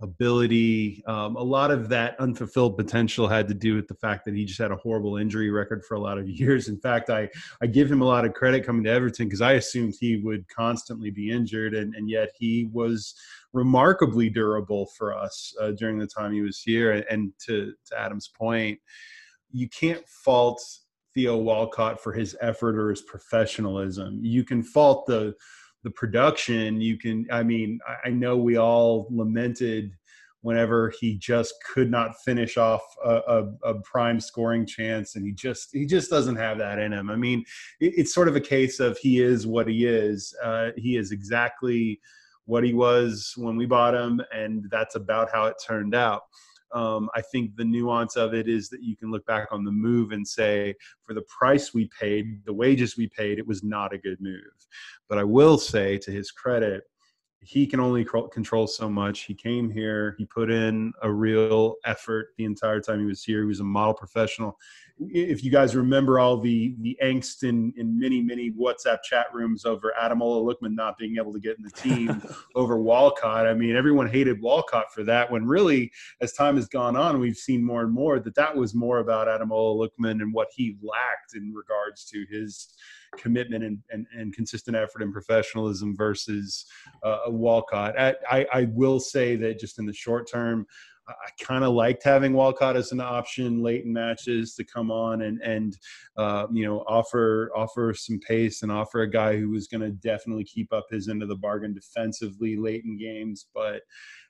ability. Um, a lot of that unfulfilled potential had to do with the fact that he just had a horrible injury record for a lot of years. In fact, I, I give him a lot of credit coming to Everton because I assumed he would constantly be injured, and, and yet he was remarkably durable for us uh, during the time he was here. And, to, to Adam's point, you can't fault Theo Walcott for his effort or his professionalism. You can fault the the production you can i mean i know we all lamented whenever he just could not finish off a, a, a, prime scoring chance and he just he just doesn't have that in him. I mean it, it's sort of a case of he is what he is. Uh, he is exactly what he was when we bought him and that's about how it turned out um, I think the nuance of it is that you can look back on the move and say, for the price we paid, the wages we paid, it was not a good move. But I will say, to his credit, he can only control so much. He came here, he put in a real effort the entire time he was here. He was a model professional if you guys remember all the the angst in in many many WhatsApp chat rooms over Ademola Lookman not being able to get in the team over Walcott. I mean, everyone hated Walcott for that. When really, as time has gone on, we've seen more and more that that was more about Ademola Lookman and what he lacked in regards to his commitment and, and, and consistent effort and professionalism versus uh, Walcott. I, I, I will say that just in the short term, I kind of liked having Walcott as an option late in matches to come on and and uh, you know offer offer some pace and offer a guy who was going to definitely keep up his end of the bargain defensively late in games. But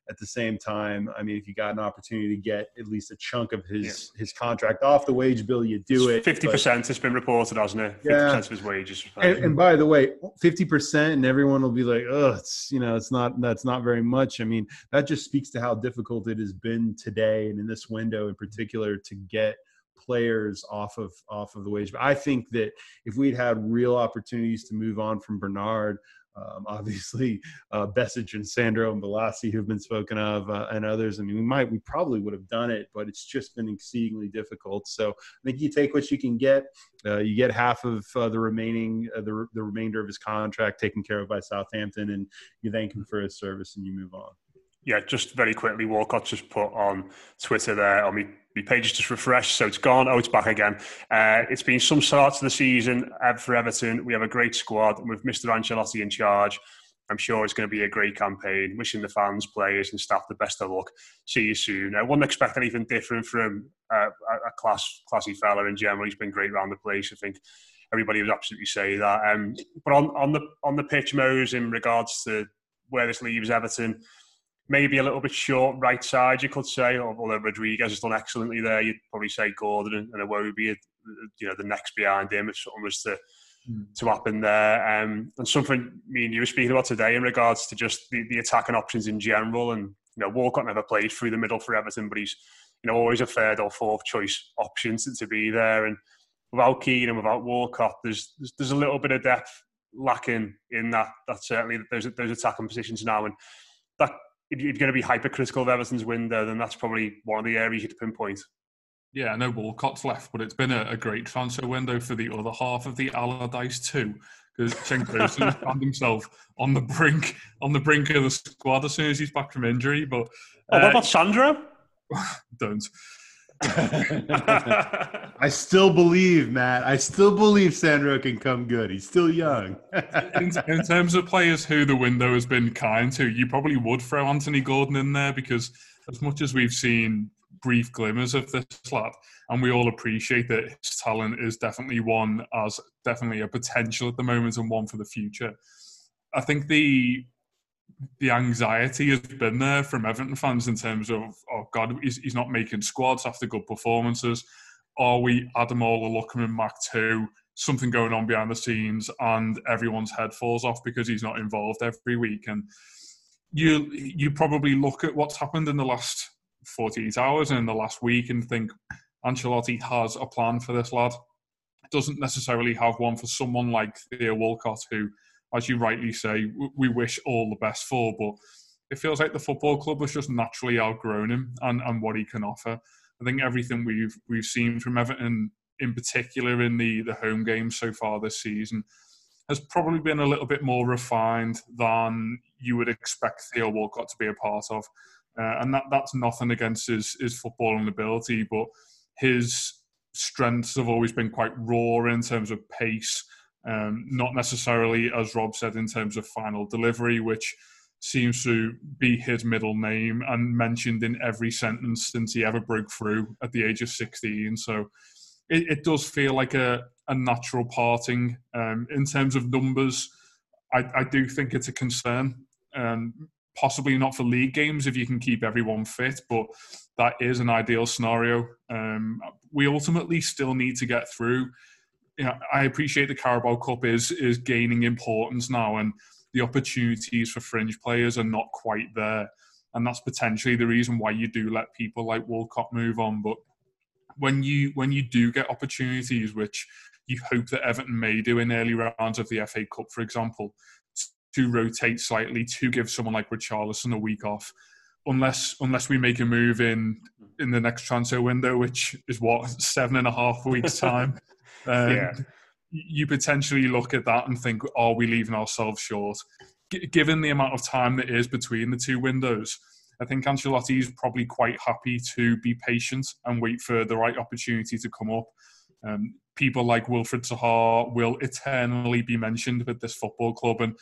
at the same time, I mean, if you got an opportunity to get at least a chunk of his yeah. his contract off the wage bill, you do it. Fifty percent has been reported, hasn't it? Fifty yeah. percent of his wages. And, and, by the way, fifty percent, and everyone will be like, "Oh, it's you know, it's not that's not very much." I mean, that just speaks to how difficult it has been today, and in this window in particular, to get players off of off of the wage. But I think that if we'd had real opportunities to move on from Bernard, um, obviously uh, Besic and Sandro and Bolasie who've been spoken of uh, and others. I mean, we might, we probably would have done it, but it's just been exceedingly difficult. So I think you take what you can get. Uh, you get half of uh, the remaining, uh, the, the remainder of his contract taken care of by Southampton, and you thank him for his service and you move on. Yeah, just very quickly, Walcott just put on Twitter there on me my page is just refreshed, so it's gone. Oh, it's back again. Uh, it's been some starts to the season for Everton. We have a great squad, with Mr. Ancelotti in charge, I'm sure it's going to be a great campaign. Wishing the fans, players, and staff the best of luck. See you soon. I wouldn't expect anything different from uh, a class, classy fella in general. He's been great around the place. I think everybody would absolutely say that. Um, but on, on the on the pitch, Mose, in regards to where this leaves Everton maybe a little bit short right side, you could say, although Rodriguez has done excellently there. You'd probably say Gordon and Iwobi, you know, the next behind him if something was to mm. to happen there. Um, and something me and you were speaking about today in regards to just the, the attacking options in general. And, you know, Walcott never played through the middle for Everton, but he's, you know, always a third or fourth choice option to, to be there. And without Kean and without Walcott, there's, there's, there's a little bit of depth lacking in that. That certainly those there's attacking positions now, and that if you're going to be hypercritical of Everton's window, then that's probably one of the areas you'd pinpoint. Yeah, I know Walcott's left, but it's been a, a, great transfer window for the other half of the Allardyce too, because Cenk Tosun found himself on the brink on the brink of the squad as soon as he's back from injury. But uh, oh, what uh, about Sandro? don't. I still believe, Matt. I still believe Sandro can come good. He's still young. in, in, terms of players who the window has been kind to, you probably would throw Anthony Gordon in there because as much as we've seen brief glimmers of this lad, and we all appreciate that his talent is definitely one as definitely a potential at the moment and one for the future. I think the the anxiety has been there from Everton fans in terms of, oh God, he's, he's not making squads after good performances. Are we Ademola Lookman Mac 2? Something going on behind the scenes, and everyone's head falls off because he's not involved every week. And you you probably look at what's happened in the last 48 hours and in the last week and think Ancelotti has a plan for this lad. Doesn't necessarily have one for someone like Theo Walcott, who as you rightly say, we wish all the best for. But it feels like the football club has just naturally outgrown him and, and what he can offer. I think everything we've we've seen from Everton, in particular in the the home games so far this season, has probably been a little bit more refined than you would expect Theo Walcott to be a part of. Uh, and that that's nothing against his his footballing ability, but his strengths have always been quite raw in terms of pace um, not necessarily, as Rob said, in terms of final delivery, which seems to be his middle name and mentioned in every sentence since he ever broke through at the age of 16. So it, it does feel like a, a natural parting. Um, in terms of numbers, I, I, do think it's a concern. Um, possibly not for league games if you can keep everyone fit, but that is an ideal scenario. Um, we ultimately still need to get through you know, I appreciate the Carabao Cup is is gaining importance now, and the opportunities for fringe players are not quite there, and that's potentially the reason why you do let people like Walcott move on. But when you when you do get opportunities, which you hope that Everton may do in early rounds of the FA Cup, for example, to rotate slightly to give someone like Richarlison a week off, unless unless we make a move in in the next transfer window, which is what seven and a half weeks time. Um, yeah. You potentially look at that and think, are we leaving ourselves short? G- given the amount of time that is between the two windows, I think Ancelotti is probably quite happy to be patient and wait for the right opportunity to come up. Um, people like Wilfried Zaha will eternally be mentioned with this football club. And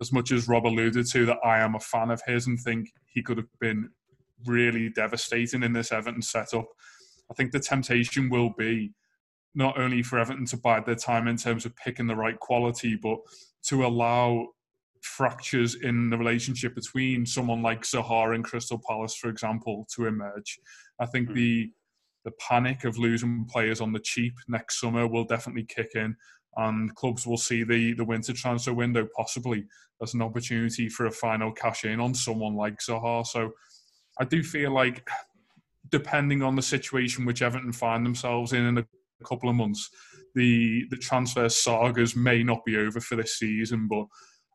as much as Rob alluded to, that I am a fan of his and think he could have been really devastating in this Everton setup, I think the temptation will be not only for Everton to bide their time in terms of picking the right quality, but to allow fractures in the relationship between someone like Zaha and Crystal Palace, for example, to emerge. I think mm. the the panic of losing players on the cheap next summer will definitely kick in, and clubs will see the the winter transfer window possibly as an opportunity for a final cash in on someone like Zaha. So I do feel like, depending on the situation which Everton find themselves in in a couple of months, the the transfer sagas may not be over for this season. But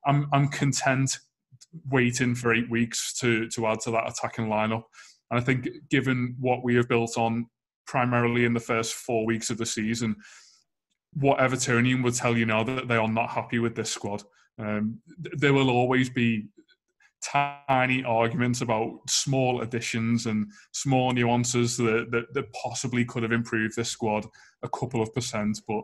I'm I'm content waiting for eight weeks to to add to that attacking lineup. And I think given what we have built on primarily in the first four weeks of the season, what Evertonian would tell you now that they are not happy with this squad. Um, there will always be tiny arguments about small additions and small nuances that, that, that possibly could have improved this squad a couple of percent. But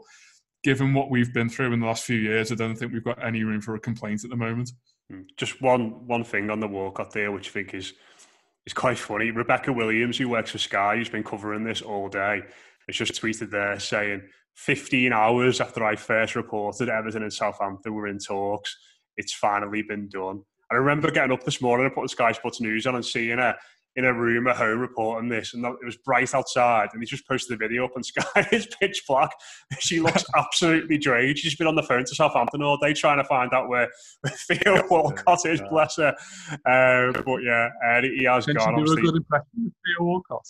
given what we've been through in the last few years, I don't think we've got any room for a complaint at the moment. Hmm. Just one one thing on the Walcott there, which I think is is quite funny. Rebecca Williams, who works for Sky, who's been covering this all day, has just tweeted there saying, 15 hours after I first reported Everton and Southampton were in talks, it's finally been done. I remember getting up this morning and putting Sky Sports News on and seeing her in a room at home reporting this, and it was bright outside, and he just posted the video up, and Sky is pitch black. She looks absolutely drained. She's been on the phone to Southampton all day trying to find out where, where Theo Walcott is. Bless her. Uh, but yeah, uh, he has Can gone. Do a good impression of Theo Walcott.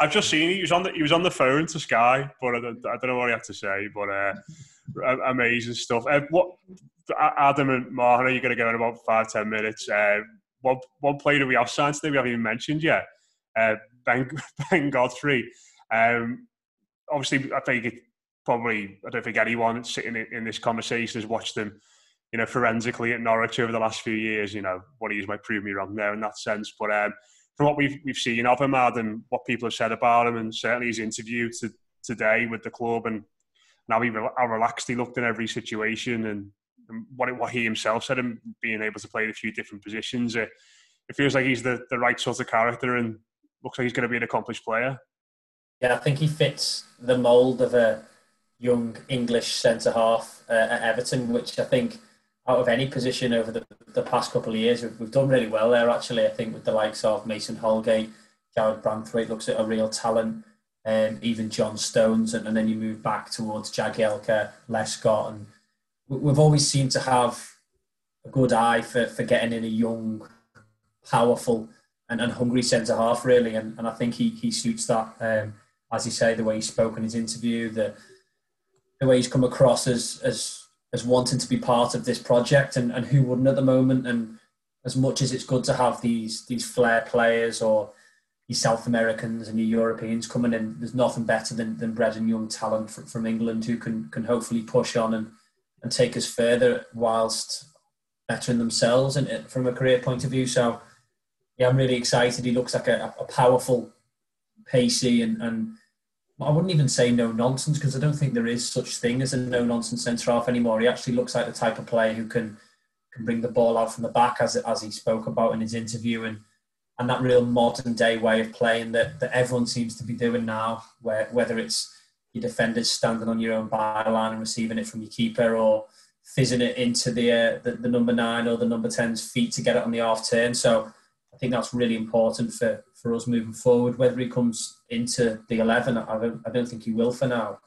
I've just seen he was on the he was on the phone to Sky, but I don't, I don't know what he had to say. But uh, amazing stuff. Uh, what Adam and Martin, are you going to go in about five ten minutes? Uh, one one player we have signed today we haven't even mentioned yet. Uh, ben Ben Godfrey. Um, obviously, I think it probably I don't think anyone sitting in, in this conversation has watched him, you know, forensically at Norwich over the last few years. You know, what he might prove me wrong there in that sense, but. Um, from what we've we've seen of him, and what people have said about him, and certainly his interview to, today with the club, and now he, how relaxed he looked in every situation, and, and what it, what he himself said, him being able to play in a few different positions, it, feels like he's the, the right sort of character, and looks like he's going to be an accomplished player. Yeah, I think he fits the mould of a young English centre half uh, at Everton, which I think out of any position over the, the past couple of years. We've, we've done really well there, actually. I think with the likes of Mason Holgate, Jarrad Branthwaite looks at a real talent, and um, even John Stones, and, and, then you move back towards Jagielka, Lescott, and we've always seemed to have a good eye for, for getting in a young, powerful, and, and hungry centre half, really. And, and I think he, he suits that. Um, as you say, the way he spoke in his interview, the the way he's come across as as as wanting to be part of this project, and, and who wouldn't at the moment? And as much as it's good to have these these flair players or these South Americans and your Europeans coming in, there's nothing better than, than bred and young talent from, from England who can can hopefully push on and, and take us further whilst bettering themselves and from a career point of view. So yeah, I'm really excited. He looks like a, a powerful, pacey and, and I wouldn't even say no nonsense because I don't think there is such thing as a no nonsense centre half anymore. He actually looks like the type of player who can can bring the ball out from the back as as he spoke about in his interview and and that real modern day way of playing that, that everyone seems to be doing now, where whether it's your defenders standing on your own byline and receiving it from your keeper or fizzing it into the, uh, the, the number nine or the number 10's feet to get it on the half turn. So I think that's really important for, for us moving forward. Whether he comes into the 11, I don't, I don't think he will for now.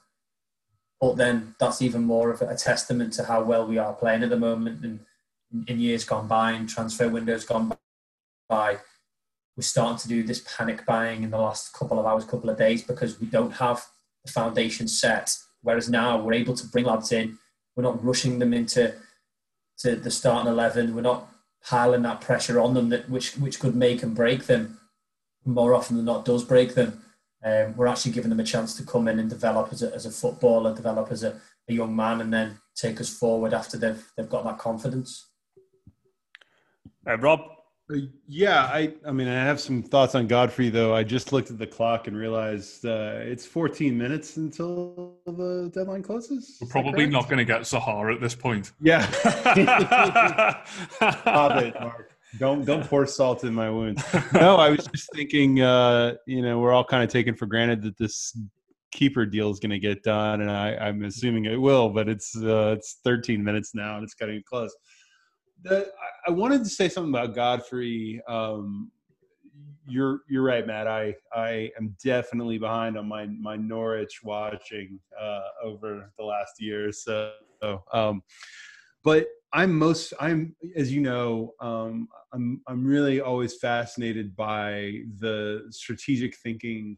But then that's even more of a testament to how well we are playing at the moment. And in years gone by and transfer windows gone by, we're starting to do this panic buying in the last couple of hours, couple of days, because we don't have the foundation set. Whereas now we're able to bring lads in. We're not rushing them into to the starting 11. We're not piling that pressure on them that which which could make and break them more often than not does break them. Um, we're actually giving them a chance to come in and develop as a, as a footballer, develop as a, a young man, and then take us forward after they've they've got that confidence. Uh, Rob, yeah, I I mean I have some thoughts on Godfrey though. I just looked at the clock and realized uh, it's 14 minutes until the deadline closes. We're probably not going to get Sahara at this point. Yeah. Stop it, Mark. Don't don't pour salt in my wounds. No, I was just thinking. Uh, you know, we're all kind of taken for granted that this keeper deal is going to get done, and I, I'm assuming it will. But it's uh, it's 13 minutes now, and it's getting close the, I wanted to say something about Godfrey. Um, you're you're right, Matt. I I am definitely behind on my my Norwich watching uh, over the last year. So, um, but I'm most I'm as you know um, I'm I'm really always fascinated by the strategic thinking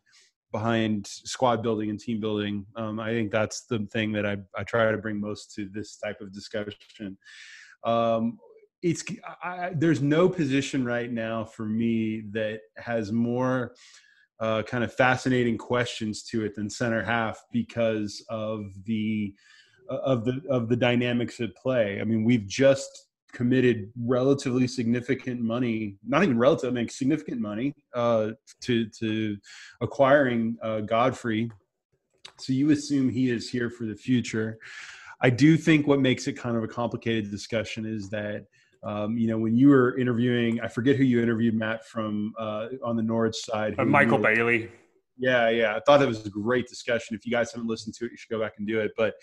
behind squad building and team building. Um, I think that's the thing that I I try to bring most to this type of discussion. Um, it's I, there's no position right now for me that has more uh, kind of fascinating questions to it than center half because of the uh, of the of the dynamics at play. I mean, we've just committed relatively significant money, not even relative, I mean significant money uh, to to acquiring uh, Godfrey. So you assume he is here for the future. I do think what makes it kind of a complicated discussion is that um, you know, when you were interviewing, I forget who you interviewed, Matt, from uh, on the Norwich side. Uh, Michael Bailey. Yeah, yeah. I thought that was a great discussion. If you guys haven't listened to it, you should go back and do it. But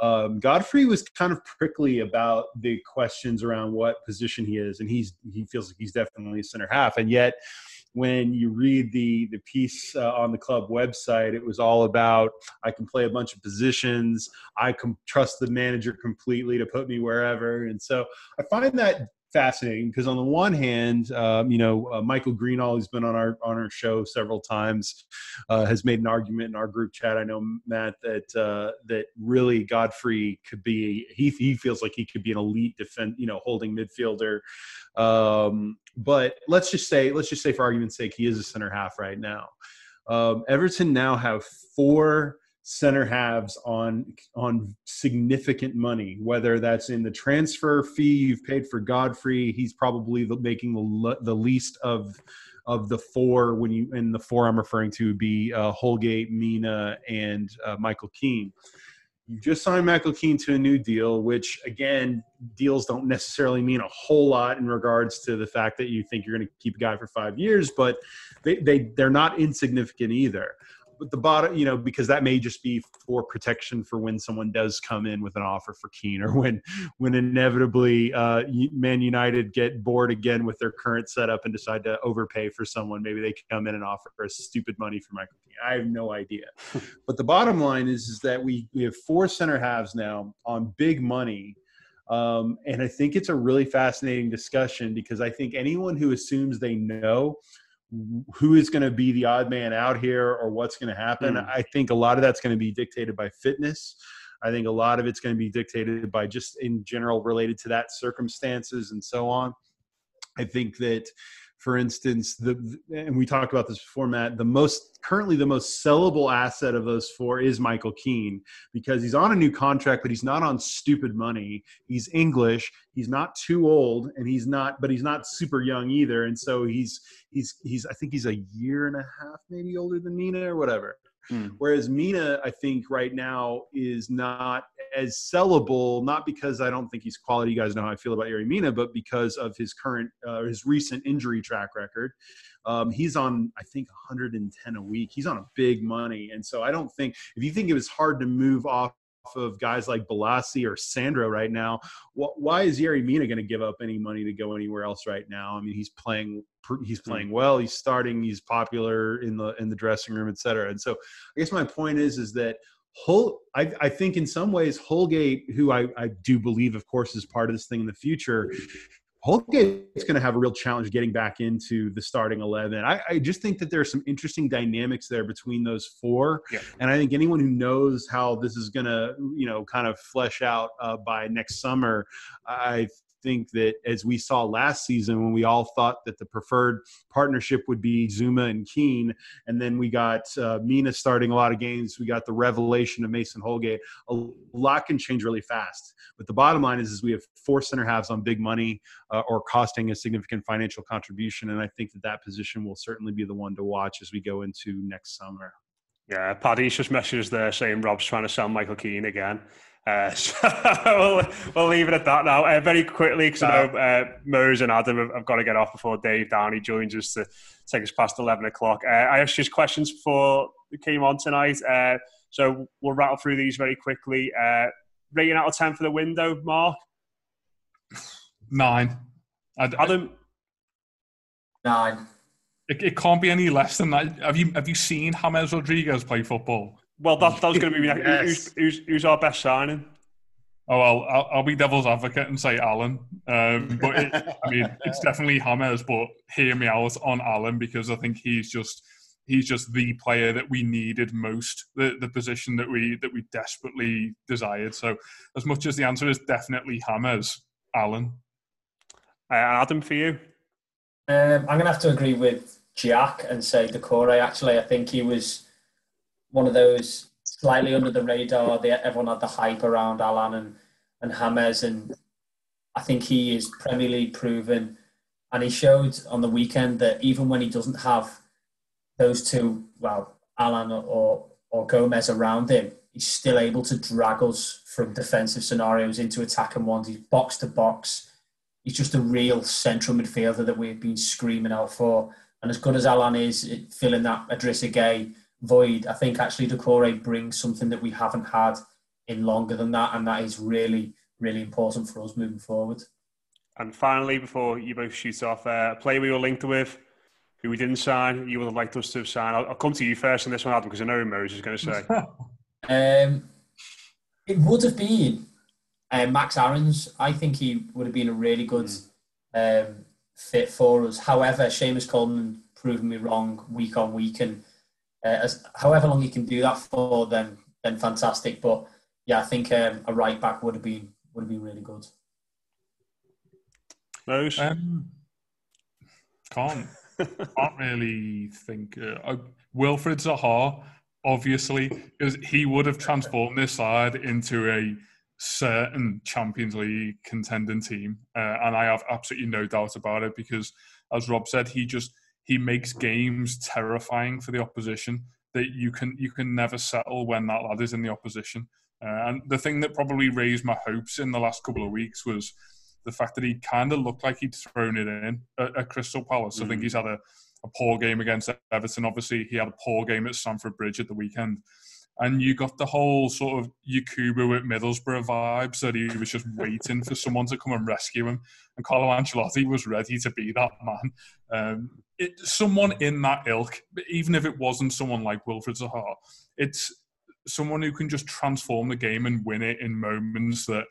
um, Godfrey was kind of prickly about the questions around what position he is, and he's he feels like he's definitely a center half, and yet when you read the the piece uh, on the club website, it was all about I can play a bunch of positions. I can trust the manager completely to put me wherever, and so I find that fascinating because on the one hand, um, you know, uh, Michael Greenall, who's been on our on our show several times, uh, has made an argument in our group chat. I know Matt that uh, that really Godfrey could be. He he feels like he could be an elite defend, you know, holding midfielder. Um, but let's just say, let's just say for argument's sake, he is a center half right now. Um, Everton now have four center halves on on significant money whether that's in the transfer fee you've paid for Godfrey he's probably the, making the the least of of the four when you and the four I'm referring to would be uh, Holgate, Mina, and uh, Michael Keane. You just signed Michael Keane to a new deal, which again, deals don't necessarily mean a whole lot in regards to the fact that you think you're going to keep a guy for five years, but they, they they're not insignificant either the bottom, you know, because that may just be for protection for when someone does come in with an offer for Keane, or when when inevitably uh, Man United get bored again with their current setup and decide to overpay for someone. Maybe they come in and offer a stupid money for Michael Keane. I have no idea. but the bottom line is is that we we have four center halves now on big money. Um, and I think it's a really fascinating discussion because I think anyone who assumes they know who is going to be the odd man out here or what's going to happen. Mm. I think a lot of that's going to be dictated by fitness. I think a lot of it's going to be dictated by just in general related to that circumstances and so on. I think that for instance, the and we talked about this before, Matt. The most currently the most sellable asset of those four is Michael Keane because he's on a new contract, but he's not on stupid money. He's English. He's not too old, and he's not, but he's not super young either. And so he's he's he's I think he's a year and a half maybe older than Mina or whatever. Mm. Whereas Mina, I think right now is not as sellable, not because I don't think he's quality. You guys know how I feel about Yerry Mina, but because of his current, uh, his recent injury track record. Um, he's on, I think, 110 a week. He's on a big money, and so I don't think if you think it was hard to move off of guys like Bolasie or Sandro right now. Why is Yerry Mina going to give up any money to go anywhere else right now? I mean, he's playing he's hmm. playing well. He's starting. He's popular in the in the dressing room, et cetera. And so, I guess my point is is that Hol, I, I think in some ways Holgate, who I, I do believe, of course, is part of this thing in the future, Holgate is going to have a real challenge getting back into the starting 11. I, I, just think that there are some interesting dynamics there between those four. Yeah. And I think anyone who knows how this is going to, you know, kind of flesh out uh, by next summer, I think that as we saw last season when we all thought that the preferred partnership would be Zouma and Keane, and then we got uh, Mina starting a lot of games, we got the revelation of Mason Holgate. A lot can change really fast. But the bottom line is, is we have four center halves on big money uh, or costing a significant financial contribution, and I think that that position will certainly be the one to watch as we go into next summer. Yeah, Paddy's just messages there saying Rob's trying to sell Michael Keane again. Uh, so we'll, we'll, leave it at that now. Uh, very quickly, because I know uh, Mose and Adam have, have, got to get off before Dave Downey joins us to take us past 11 o'clock. Uh, I asked just questions before we came on tonight. Uh, so we'll rattle through these very quickly. Uh, rating out of 10 for the window, Mark? Nine. Adam? Nine. It, it, can't be any less than that. Have you have you seen James Rodriguez play football? Well, that, that was going to be yes. who's, who's, who's, our best signing? Oh well, I'll, I'll, be devil's advocate and say Allan. Um, but it, I mean, it's definitely James, But hear me out on Allan because I think he's just he's just the player that we needed most, the the position that we that we desperately desired. So, as much as the answer is definitely James, Allan. Uh, Adam, for you, um, I'm going to have to agree with Jack and say Doucouré. Actually, I think he was one of those slightly under the radar. They, everyone had the hype around Allan and, and James, and I think he is Premier League proven. And he showed on the weekend that even when he doesn't have those two, well, Allan or, or Gomes around him, he's still able to drag us from defensive scenarios into attacking ones. He's box to box. He's just a real central midfielder that we've been screaming out for. And as good as Allan is filling that Idrissa Gueye void. I think actually Doucouré brings something that we haven't had in longer than that, and that is really, really important for us moving forward. And finally, before you both shoot off, uh, a player we were linked with, who we didn't sign, you would have liked us to have signed. I'll, I'll come to you first on this one, Adam, because I know Moses is going to say. um, it would have been uh, Max Aarons. I think he would have been a really good mm. um, fit for us. However, Seamus Coleman proving me wrong week on week, and uh, as, however long he can do that for, then then fantastic. But yeah, I think um, a right back would have been would have been really good. Those um, can't can't really think. Uh, Wilfried Zaha, obviously, because he would have transformed this side into a certain Champions League contending team, uh, and I have absolutely no doubt about it. Because, as Rob said, he just he makes games terrifying for the opposition. That you can you can never settle when that lad is in the opposition. Uh, and the thing that probably raised my hopes in the last couple of weeks was the fact that he kind of looked like he'd thrown it in at, at Crystal Palace. Mm. I think mm. he's had a, a poor game against Everton. Obviously, he had a poor game at Stamford Bridge at the weekend. And you got the whole sort of Yakubu at Middlesbrough vibes that he was just waiting for someone to come and rescue him. And Carlo Ancelotti was ready to be that man. Um, it, someone in that ilk, even if it wasn't someone like Wilfried Zaha, it's someone who can just transform the game and win it in moments that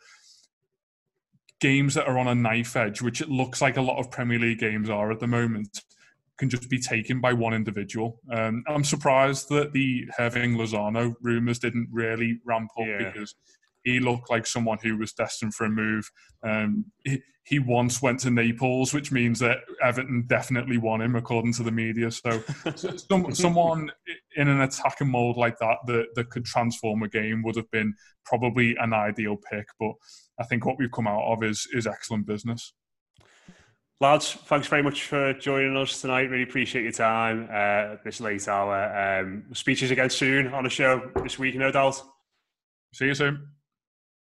games that are on a knife edge, which it looks like a lot of Premier League games are at the moment, can just be taken by one individual. Um, I'm surprised that the Hirving Lozano rumours didn't really ramp up yeah. because he looked like someone who was destined for a move. Um, he, he, once went to Naples, which means that Everton definitely won him, according to the media. So, some, someone in an attacking mode like that, that that could transform a game would have been probably an ideal pick. But I think what we've come out of is is excellent business. Lads, thanks very much for joining us tonight. Really appreciate your time uh, this late hour. Um, speeches again soon on the show this week, no doubt. See you soon.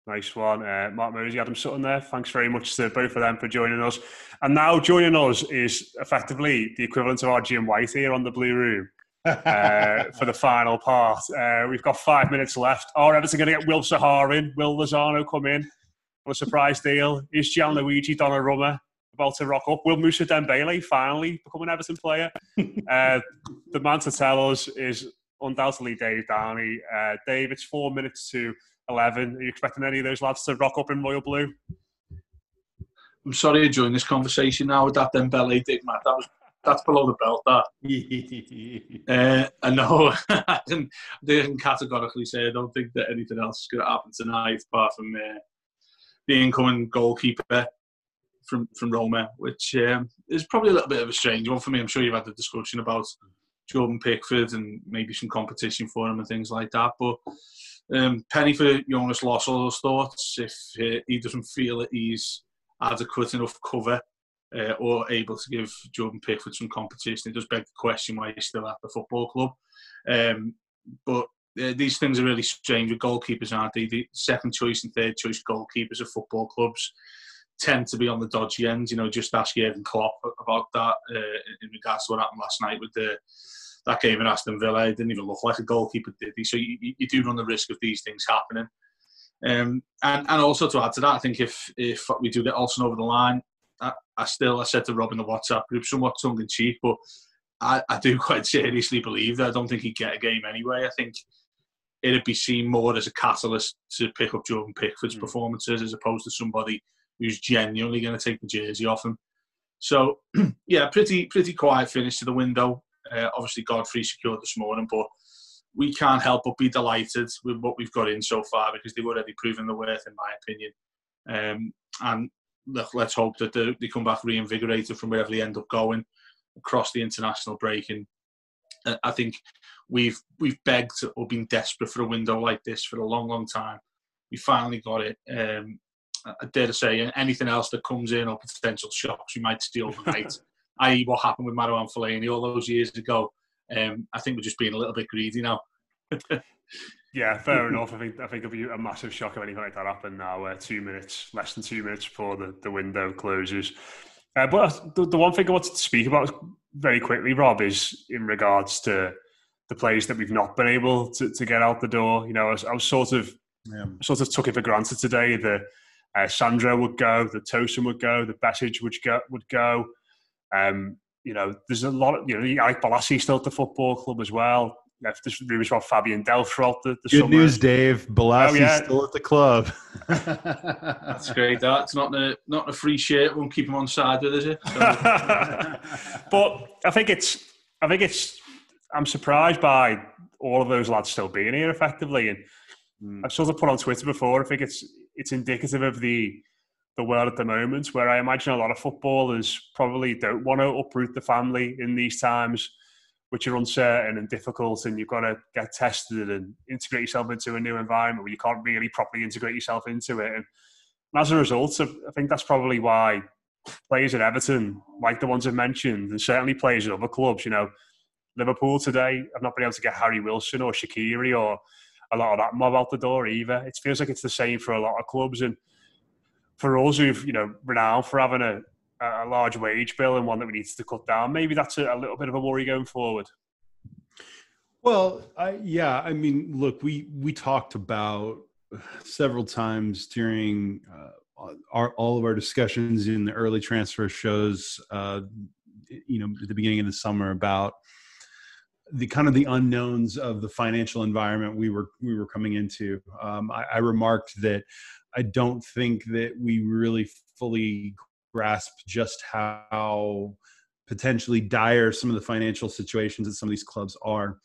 Nice one. Uh, Mark Mosey, Adam Sutton there. Thanks very much to both of them for joining us. And now joining us is effectively the equivalent of our Jim White here on the Blue Room. uh, for the final part. Uh, we've got five minutes left. Are Everton going to get Will Zaha in? Will Lozano come in on a surprise deal? Is Gianluigi Donnarumma about to rock up? Will Moussa Dembele finally become an Everton player? uh, the man to tell us is undoubtedly Dave Downey. Uh, Dave, it's four minutes to 11. Are you expecting any of those lads to rock up in royal blue? I'm sorry to join this conversation now with that Dembele dig, Matt. That was that's below the belt. That uh, I know. I can, I can categorically say I don't think that anything else is going to happen tonight, apart from uh, the incoming goalkeeper from from Roma, which um, is probably a little bit of a strange one for me. I'm sure you've had the discussion about Jordan Pickford and maybe some competition for him and things like that, but um, penny for Jonas those thoughts if uh, he doesn't feel that he's adequate enough cover uh, or able to give Jordan Pickford some competition. It does beg the question why he's still at the football club. Um, but uh, these things are really strange with goalkeepers, aren't they? The second choice and third choice goalkeepers of football clubs tend to be on the dodgy end. You know, just ask Jurgen Klopp about that uh, in regards to what happened last night with the that game in Aston Villa. It didn't even look like a goalkeeper, did he? So you, you do run the risk of these things happening. Um, and, and also to add to that, I think if if we do get Olsen over the line, I, I still I said to Rob in the WhatsApp group, somewhat tongue in cheek, but I, I do quite seriously believe that I don't think he'd get a game anyway. I think it'd be seen more as a catalyst to pick up Jordan Pickford's mm. performances as opposed to somebody who's genuinely going to take the jersey off him. So yeah, pretty pretty quiet finish to the window. Uh, obviously, Godfrey secured this morning, but we can't help but be delighted with what we've got in so far because they've already proven the worth, in my opinion. Um, and look, let's hope that they, they come back reinvigorated from wherever they end up going across the international break. And uh, I think we've we've begged or been desperate for a window like this for a long, long time. We finally got it. Um, I dare to say anything else that comes in or potential shocks we might steal overnight i.e., what happened with Marouane Fellaini all those years ago. Um, I think we're just being a little bit greedy now. yeah, fair enough. I think I think it'll be a massive shock if anything like that happened now. Uh, two minutes, less than two minutes before the, the window closes. Uh, but the, the one thing I wanted to speak about very quickly, Rob, is in regards to the players that we've not been able to, to get out the door. You know, I was, I was sort of yeah. sort of took it for granted today that uh, Sandro would go, that Tosun would go, that Besic would go. Would go. Um, you know, there's a lot of, you know, Ike Bolasie still at the football club as well. There's rumours about Fabian Delph throughout the, the Good summer. news, Dave. Bolasie's oh, yeah. still at the club. That's great. That's not a not a free shirt. Won't keep him on side with, is it? So. but I think it's I think it's I'm surprised by all of those lads still being here effectively. And mm. I've sort of put on Twitter before. I think it's it's indicative of the the world at the moment, where I imagine a lot of footballers probably don't want to uproot the family in these times, which are uncertain and difficult, and you've got to get tested and integrate yourself into a new environment where you can't really properly integrate yourself into it. And as a result, I think that's probably why players at Everton, like the ones I've mentioned, and certainly players at other clubs, you know, Liverpool today, I've not been able to get Harry Wilson or Shaqiri or a lot of that mob out the door either. It feels like it's the same for a lot of clubs, and for us who've you know renowned for having a, a large wage bill and one that we need to cut down, maybe that's a, a little bit of a worry going forward. Well, I, yeah, I mean, look, we we talked about several times during uh, our, all of our discussions in the early transfer shows, uh, you know, at the beginning of the summer about the kind of the unknowns of the financial environment we were we were coming into. Um, I, I, remarked that I don't think that we really fully grasp just how potentially dire some of the financial situations that some of these clubs are.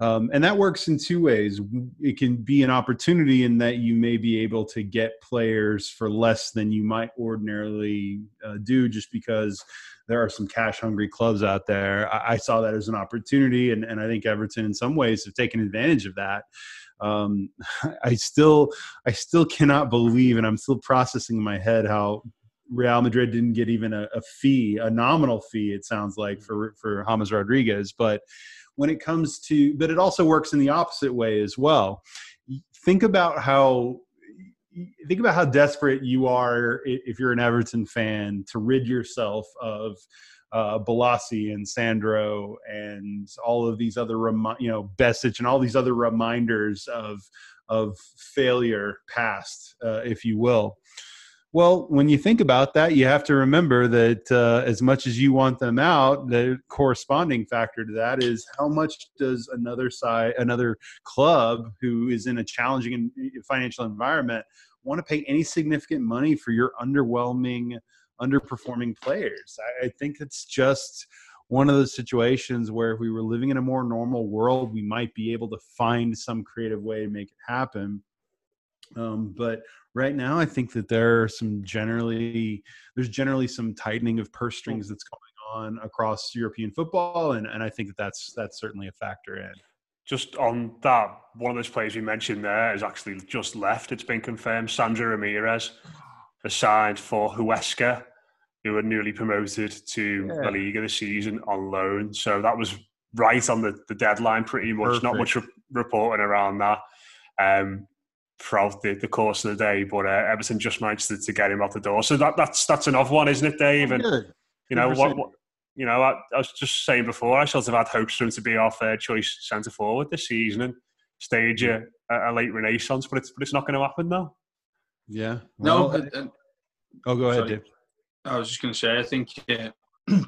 Um, and that works in two ways. It can be an opportunity in that you may be able to get players for less than you might ordinarily uh, do just because there are some cash hungry clubs out there. I, I, saw that as an opportunity, and, and I think Everton, in some ways, have taken advantage of that. Um, I still, I still cannot believe, and I'm still processing in my head how Real Madrid didn't get even a, a fee, a nominal fee. It sounds like for for James Rodriguez, but when it comes to, but it also works in the opposite way as well. Think about how think about how desperate you are if you're an Everton fan to rid yourself of uh, Bolasie and Sandro and all of these other, remi- you know, Besic and all these other reminders of of failure past, uh, if you will. Well, when you think about that, you have to remember that uh, as much as you want them out, the corresponding factor to that is how much does another side, another club who is in a challenging financial environment, want to pay any significant money for your underwhelming, underperforming players? I, I think it's just one of those situations where if we were living in a more normal world, we might be able to find some creative way to make it happen. Um, but right now, I think that there are some generally there's generally some tightening of purse strings that's going on across European football, and, and I think that that's that's certainly a factor in. Just on that, one of those players you mentioned there has actually just left. It's been confirmed. Sandro Ramirez has signed for Huesca, who were newly promoted to yeah. La Liga this season on loan. So that was right on the, the deadline, pretty much. Perfect. Not much re- reporting around that. Um, throughout the, the course of the day. But uh, Everton just managed to, to, get him out the door. So that, that's that's another one, isn't it, Dave? And, you know what, what, You know, I, I, was just saying before, I sort of had hopes for him to be our third choice centre forward this season and stage a, a late renaissance. But it's but it's not going to happen now. Yeah. Well, no. Uh, oh, go ahead, sorry. Dave. I was just going to say, I think. Uh,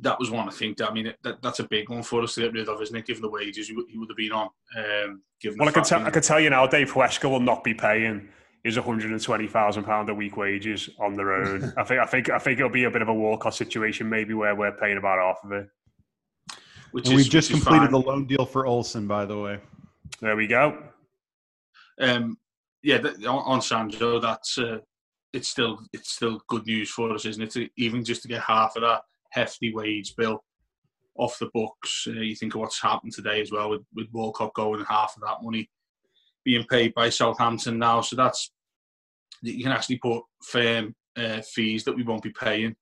that was one I think. That, I mean, that, that's a big one for us to get rid of, isn't it? Given the wages he, he would have been on. Um, given well, I can, tell, I can tell you now, Dave Huesca will not be paying his 120,000 pound a week wages on their own. I think I think I think it'll be a bit of a Walcott situation, maybe where we're paying about half of it. Which and is, we've just completed the loan deal for Olsen, by the way. There we go. Um, yeah, on, on Sandro, that's uh, it's still it's still good news for us, isn't it? even just to get half of that hefty wage bill off the books. Uh, you think of what's happened today as well with, with Walcott going half of that money being paid by Southampton now. So that's you can actually put firm uh, fees that we won't be paying,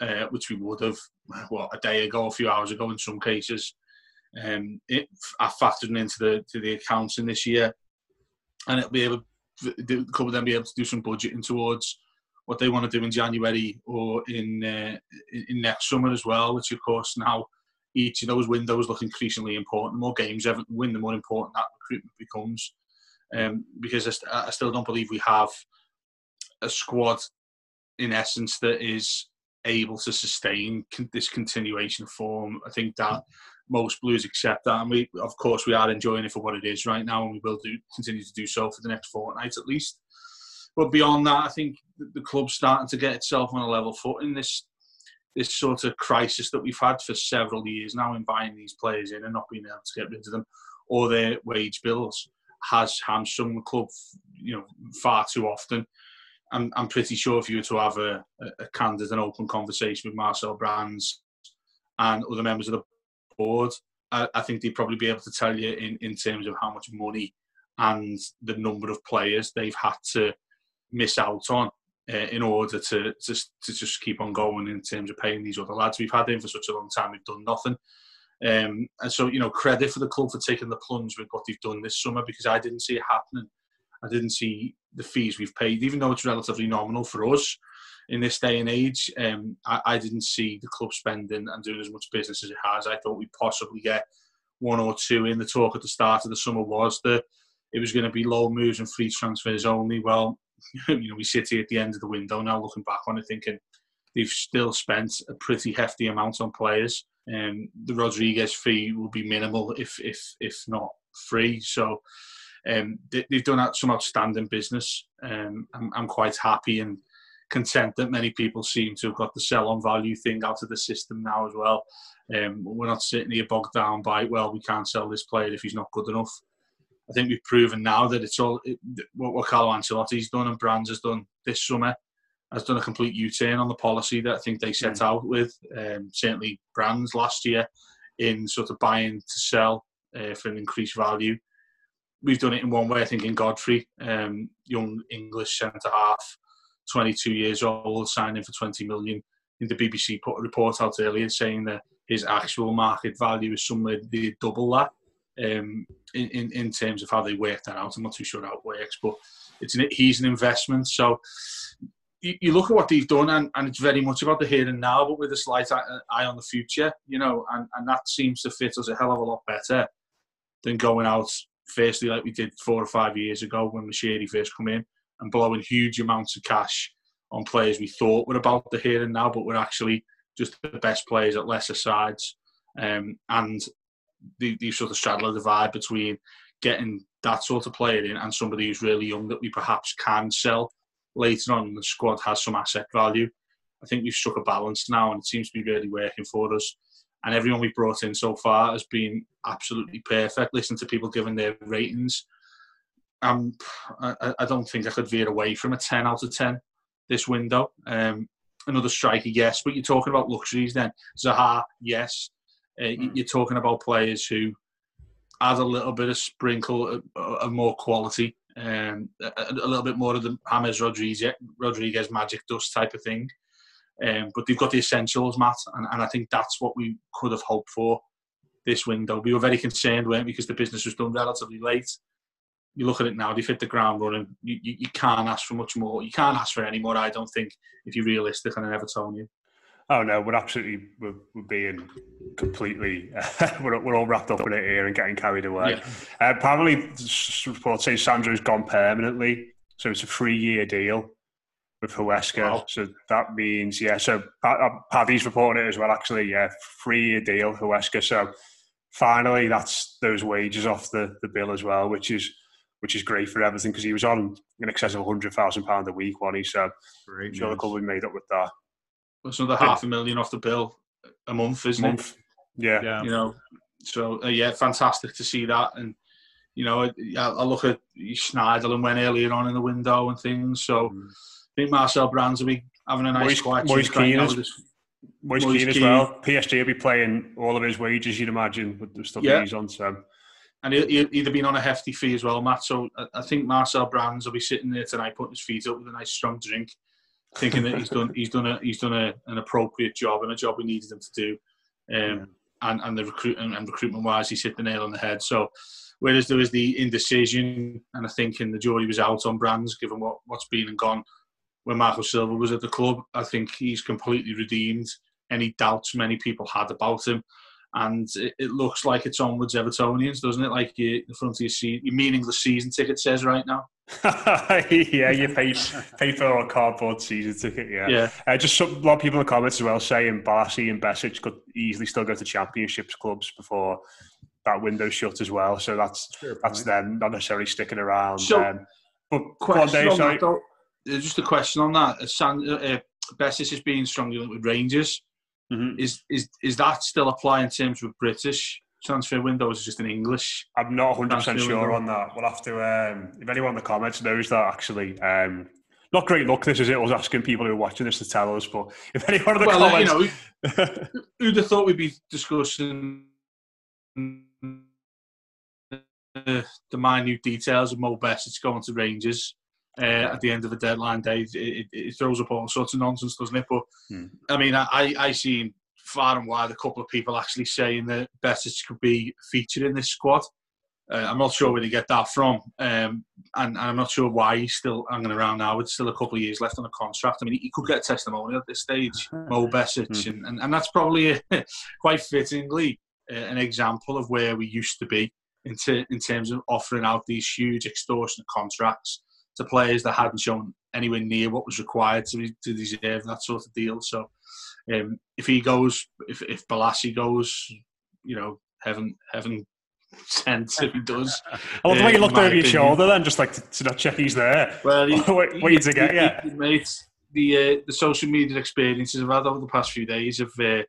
uh, which we would have what a day ago, a few hours ago in some cases. Um, it are factored into the to the accounts in this year, and it'll be able the club will then be able to do some budgeting towards what they want to do in January or in, uh, in next summer as well, which of course now each of those windows look increasingly important. The more games Everton win, the more important that recruitment becomes. Um, because I, st- I still don't believe we have a squad in essence that is able to sustain con- this continuation of form. I think that most Blues accept that, and we, of course, we are enjoying it for what it is right now, and we will do continue to do so for the next fortnight at least. But beyond that, I think the club's starting to get itself on a level footing. This this sort of crisis that we've had for several years now in buying these players in and not being able to get rid of them or their wage bills has hamstrung the club, you know, far too often. I'm, I'm pretty sure if you were to have a, a candid and open conversation with Marcel Brands and other members of the board, I, I think they'd probably be able to tell you in, in terms of how much money and the number of players they've had to miss out on uh, in order to, to to just keep on going in terms of paying these other lads. We've had them for such a long time, we've done nothing. Um, and so, you know, credit for the club for taking the plunge with what they've done this summer because I didn't see it happening. I didn't see the fees we've paid, even though it's relatively nominal for us in this day and age. Um, I, I, didn't see the club spending and doing as much business as it has. I thought we'd possibly get one or two in. The talk at the start of the summer was that it was going to be low moves and free transfers only. Well, you know, we sit here at the end of the window now, looking back on it, thinking they've still spent a pretty hefty amount on players. Um, the Rodriguez fee will be minimal, if if if not free. So um, they, have done some outstanding business. Um, I'm, I'm quite happy and content that many people seem to have got the sell on value thing out of the system now as well. Um, we're not sitting here bogged down by well, we can't sell this player if he's not good enough. I think we've proven now that it's all it, what, what Carlo Ancelotti's done and Brands has done this summer has done a complete U-turn on the policy that I think they set mm. out with. Um, certainly, Brands last year in sort of buying to sell uh, for an increased value. We've done it in one way. I think in Godfrey, um, young English centre half, 22 years old, signing for 20 million. In the BBC put a report out earlier saying that his actual market value is somewhere the double that um, in, in, in terms of how they work that out. I'm not too sure how it works, but it's an, he's an investment. So you, look at what they've done, and, and it's very much about the here and now, but with a slight eye on the future, you know, and, and that seems to fit us a hell of a lot better than going out firstly like we did four or five years ago when Moshiri first come in and blowing huge amounts of cash on players we thought were about the here and now, but were actually just the best players at lesser sides. Um, and the, the sort of straddle the divide between getting that sort of player in and somebody who's really young that we perhaps can sell later on in the squad has some asset value. I think we've struck a balance now and it seems to be really working for us. And everyone we've brought in so far has been absolutely perfect. Listen to people giving their ratings. Um, I, I don't think I could veer away from a 10 out of 10 this window. Um, another striker, yes, but you're talking about luxuries then. Zaha, yes. Uh, mm. You're talking about players who add a little bit of sprinkle of, more quality, um, a, a, little bit more of the James Rodriguez, Rodriguez magic dust type of thing. Um, but they've got the essentials, Matt, and, and I think that's what we could have hoped for this window. We were very concerned, weren't we, because the business was done relatively late. You look at it now, they've hit the ground running. You, you, you can't ask for much more. You can't ask for any more, I don't think, if you're realistic, and told you. Oh no, we're absolutely we're, we're being completely we're, we're all wrapped up in it here and getting carried away. Yeah. Uh, apparently, reports say Sandro's gone permanently, so it's a three-year deal with Huesca. Wow. So that means yeah. So uh, Paddy's reporting it as well. Actually, yeah, three-year deal Huesca. So finally, that's those wages off the, the bill as well, which is which is great for everything because he was on in excess of hundred thousand pound a week, one he? So great sure the club will be made up with that. It's another half a million off the bill a month, isn't month. it? Yeah. yeah. You know, so uh, yeah, fantastic to see that. And you know, I, I look at Schneiderlin went earlier on in the window and things. So mm. I think Marcel Brands will be having a nice Moise, quiet. Moise Kean as, Moise Kean as well. PSG will be playing all of his wages, you'd imagine, with the stuff yeah. he's on. So. And he'll, either been on a hefty fee as well, Matt. So I think Marcel Brands will be sitting there tonight, putting his feet up with a nice strong drink, thinking that he's done he's done a he's done a, an appropriate job and a job we needed him to do. Um, and, and the recruit and, and recruitment wise, he's hit the nail on the head. So, whereas there was the indecision, and I think in the jury was out on Brands, given what what's been and gone when Marco Silva was at the club, I think he's completely redeemed any doubts many people had about him. and it, it, looks like it's onwards Evertonians, doesn't it? Like you, the front of your seat, your meaningless season ticket says right now. yeah, you pay pay for a cardboard season ticket. Yeah, yeah. Uh, just some, a lot of people in the comments as well saying Bolasie and Besic could easily still go to championships clubs before that window shut as well. So that's that's them not necessarily sticking around. So, um, but question on, that, though, uh, just a question on that. Uh, uh Besic is being strongly linked with Rangers. Mm-hmm. Is is is that still applying in terms of British transfer windows? Is just in English? I'm not 100 percent sure window. on that. We'll have to. Um, if anyone in the comments knows that, actually, um, not great luck. This is it. I was asking people who are watching this to tell us, but if anyone in the well, comments, uh, you know, who'd have thought we'd be discussing the, the minute details of Mo It's going to Rangers? uh, at the end of the deadline day. It, it, it, throws up all sorts of nonsense, doesn't it? But hmm. I mean, I I seen far and wide a couple of people actually saying that Besic could be featured in this squad. Uh, I'm not sure where they get that from, um, and, and, I'm not sure why he's still hanging around now. With still a couple of years left on the contract. I mean, he could get a testimonial at this stage, Mo Besic, mm and, and, and, that's probably a, quite fittingly uh, an example of where we used to be in, in terms of offering out these huge extortionate contracts to players that hadn't shown anywhere near what was required to, to deserve that sort of deal. So um, if he goes, if if Bolasie goes, you know, heaven heaven sent if he does. I love the way you looked over opinion. your shoulder then, just like to, to not check he's there. Well, he, wait, wait to get yeah, mate. The uh, the social media experiences I've had over the past few days have uh,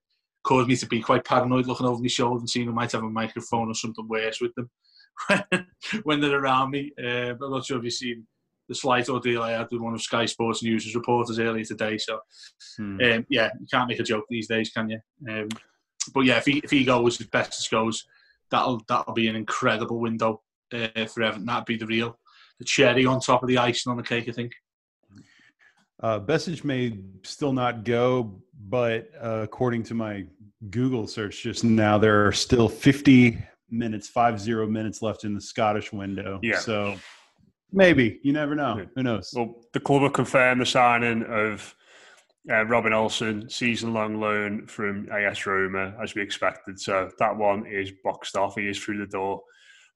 caused me to be quite paranoid, looking over my shoulder and seeing who might have a microphone or something worse with them when they're around me. Uh, but I'm not sure if you've seen the slight ordeal I had with one of Sky Sports News' reporters earlier today. So, hmm. um, yeah, you can't make a joke these days, can you? Um, but yeah, if he if he goes, if Best goes, that'll that'll be an incredible window uh, for Everton. That'd be the real the cherry on top of the icing on the cake, I think. Uh, Besic may still not go, but uh, according to my Google search just now, there are still 50 minutes, five zero minutes left in the Scottish window. Yeah. So Maybe you never know. Yeah. Who knows? Well, the club have confirmed the signing of uh, Robin Olsen, season-long loan from AS Roma, as we expected. So that one is boxed off. He is through the door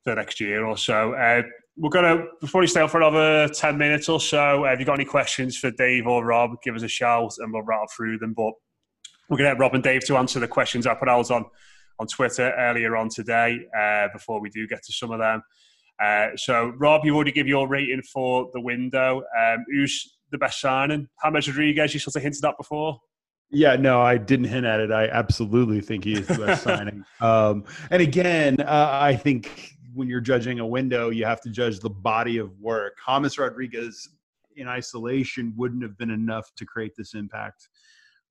for the next year or so. Uh, we're gonna before we stay on for another ten minutes or so. Uh, have you got any questions for Dave or Rob? Give us a shout, and we'll rattle through them. But we're gonna have Rob and Dave to answer the questions I put out on on Twitter earlier on today. Uh, before we do get to some of them. Uh, so, Rob, you already give your rating for the window. Um, who's the best signing? James Rodriguez, you sort of hinted at before. Yeah, no, I didn't hint at it. I absolutely think he is the best signing. Um, and again, uh, I think when you're judging a window, you have to judge the body of work. James Rodriguez in isolation wouldn't have been enough to create this impact.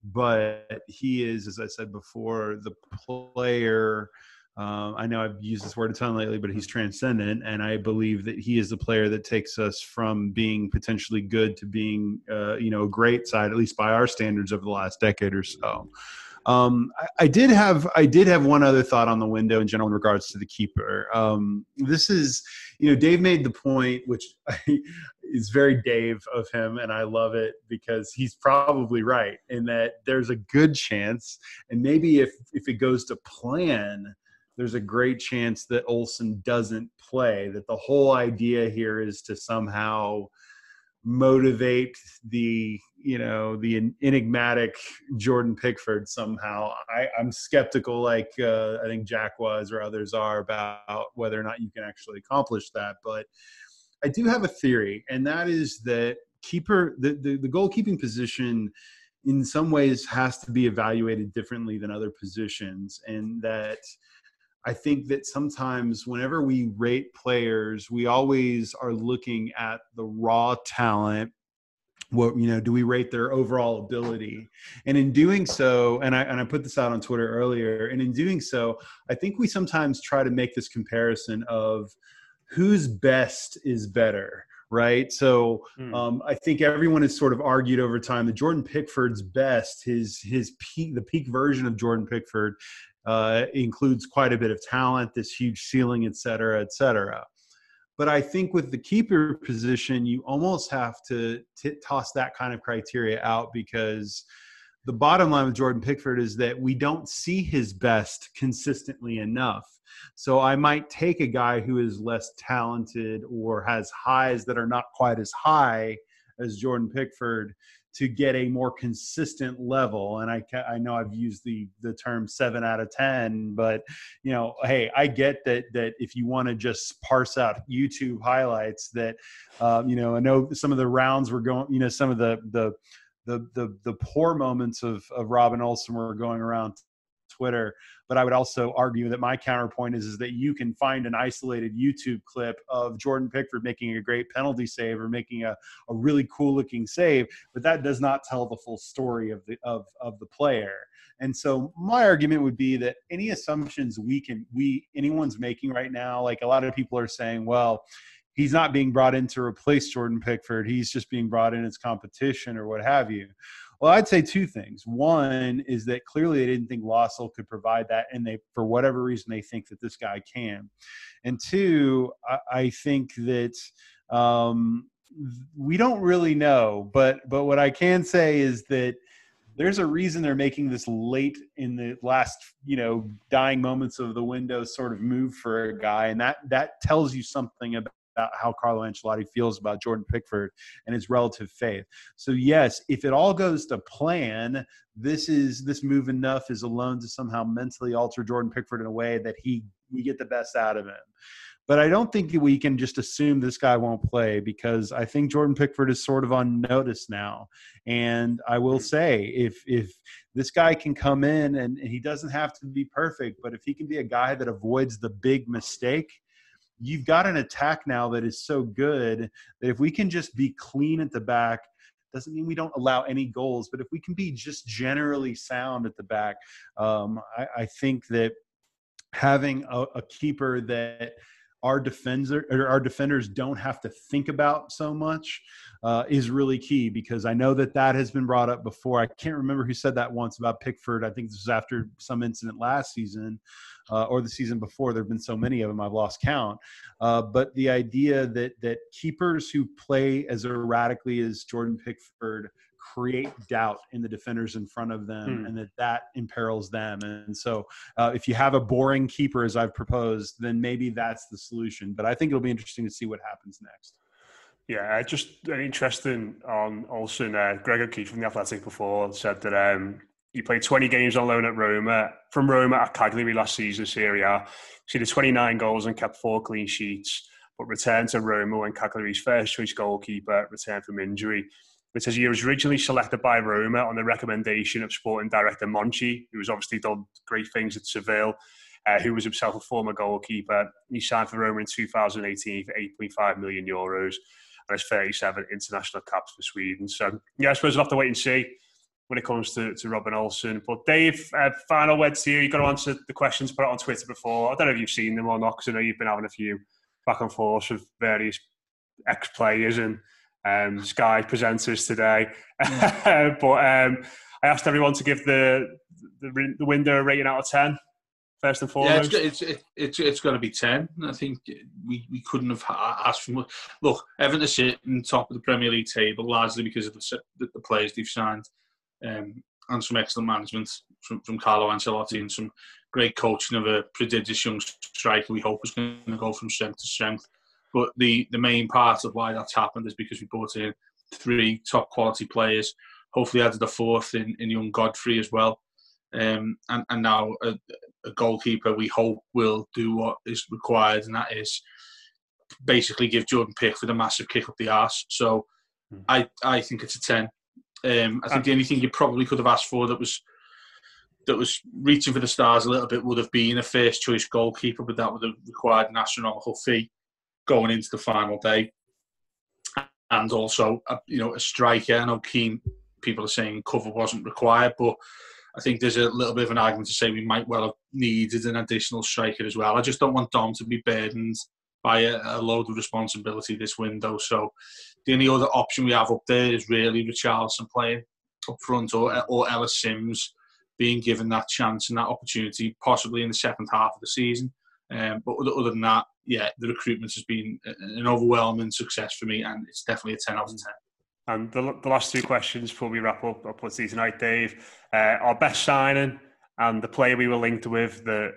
But he is, as I said before, the player um, I know I've used this word a ton lately, but he's transcendent, and I believe that he is the player that takes us from being potentially good to being, uh, you know, a great side, at least by our standards, over the last decade or so. Um, I, I, did have I did have one other thought on the window in general in regards to the keeper. Um, this is, you know, Dave made the point, which is very Dave of him, and I love it because he's probably right in that there's a good chance, and maybe if if it goes to plan there's a great chance that Olsen doesn't play. That the whole idea here is to somehow motivate the you know the enigmatic Jordan Pickford somehow. I, I'm skeptical, like uh, I think Jack was or others are, about whether or not you can actually accomplish that. But I do have a theory, and that is that keeper the, the, the goalkeeping position in some ways has to be evaluated differently than other positions, and that I think that sometimes whenever we rate players, we always are looking at the raw talent. What you know, do we rate their overall ability? And in doing so, and I and I put this out on Twitter earlier, and in doing so, I think we sometimes try to make this comparison of whose best is better right? So hmm. um, I think everyone has sort of argued over time that Jordan Pickford's best, his his peak, the peak version of Jordan Pickford, uh, includes quite a bit of talent, this huge ceiling, et cetera, et cetera. But I think with the keeper position, you almost have to t- toss that kind of criteria out because the bottom line with Jordan Pickford is that we don't see his best consistently enough. So I might take a guy who is less talented or has highs that are not quite as high as Jordan Pickford to get a more consistent level. And I I know I've used the the term seven out of ten, but you know, hey, I get that that if you want to just parse out YouTube highlights, that um, you know, I know some of the rounds were going, you know, some of the the the the, the poor moments of of Robin Olsen were going around Twitter. But I would also argue that my counterpoint is, is that you can find an isolated YouTube clip of Jordan Pickford making a great penalty save or making a, a really cool looking save, but that does not tell the full story of the of, of the player. And so my argument would be that any assumptions we can we anyone's making right now, like a lot of people are saying, well, he's not being brought in to replace Jordan Pickford. He's just being brought in as competition or what have you. Well, I'd say two things. One is that clearly they didn't think Lössl could provide that, and they, for whatever reason, they think that this guy can. And two, I, I think that um, we don't really know, but but what I can say is that there's a reason they're making this late in the last you know dying moments of the window sort of move for a guy and that that tells you something about how Carlo Ancelotti feels about Jordan Pickford and his relative faith. So yes, if it all goes to plan, this is this move enough is alone to somehow mentally alter Jordan Pickford in a way that he we get the best out of him. But I don't think we can just assume this guy won't play because I think Jordan Pickford is sort of on notice now. And I will hmm. say, if if this guy can come in and, and he doesn't have to be perfect, but if he can be a guy that avoids the big mistake, you've got an attack now that is so good that if we can just be clean at the back doesn't mean we don't allow any goals but if we can be just generally sound at the back um, I, I, think that having a, a keeper that our defender or our defenders don't have to think about so much uh, is really key because I know that that has been brought up before. I can't remember who said that once about Pickford. I think this was after some incident last season uh, or the season before. There have been so many of them, I've lost count. Uh, but the idea that that keepers who play as erratically as Jordan Pickford create doubt in the defenders in front of them, hmm. and that that imperils them. And so, uh, if you have a boring keeper, as I've proposed, then maybe that's the solution. But I think it'll be interesting to see what happens next. Yeah, just an interesting on Olsen. Uh, Greg O'Keeffe from the Athletic before said that um, he played 20 games on loan at Roma, from Roma at Cagliari last season, Serie A. He did 29 goals and kept four clean sheets, but returned to Roma when Cagliari's first choice goalkeeper returned from injury. It says he was originally selected by Roma on the recommendation of sporting director Monchi, who has obviously done great things at Seville, uh, who was himself a former goalkeeper. He signed for Roma in 2018 for 8.5 million euros and has 37 international caps for Sweden. So, yeah, I suppose we'll have to wait and see when it comes to, to Robin Olsen. But Dave, uh, final words here. You've got to answer the questions put out on Twitter before. I don't know if you've seen them or not, because I know you've been having a few back and forth with various ex players and um, Sky presenters today. Mm. but um, I asked everyone to give the, the, the window a rating out of 10. First and foremost, yeah, it's it's it's, it's going to be ten. I think we, we couldn't have asked for much. Look, Everton are sitting top of the Premier League table largely because of the the, the players they've signed um, and some excellent management from, from Carlo Ancelotti and some great coaching of a prodigious young striker we hope is going to go from strength to strength. But the, the main part of why that's happened is because we brought in three top quality players, hopefully added a fourth in, in young Godfrey as well. Um, and, and now a, a goalkeeper we hope will do what is required, and that is basically give Jordan Pickford a massive kick up the arse. So mm. I, I think it's a 10. Um, I think the only thing you probably could have asked for that was that was reaching for the stars a little bit would have been a first choice goalkeeper, but that would have required an astronomical fee going into the final day, and also a, you know a striker. I know keen people are saying cover wasn't required, but I think there's a little bit of an argument to say we might well have needed an additional striker as well. I just don't want Dom to be burdened by a, a load of responsibility this window. So the only other option we have up there is really Richarlison playing up front or, or Ellis Sims being given that chance and that opportunity, possibly in the second half of the season. Um, but other than that, yeah, the recruitment has been an overwhelming success for me, and it's definitely a 10 out of 10. And the, the last two questions before we wrap up, I'll put these tonight, Dave. Uh, our best signing and the player we were linked with that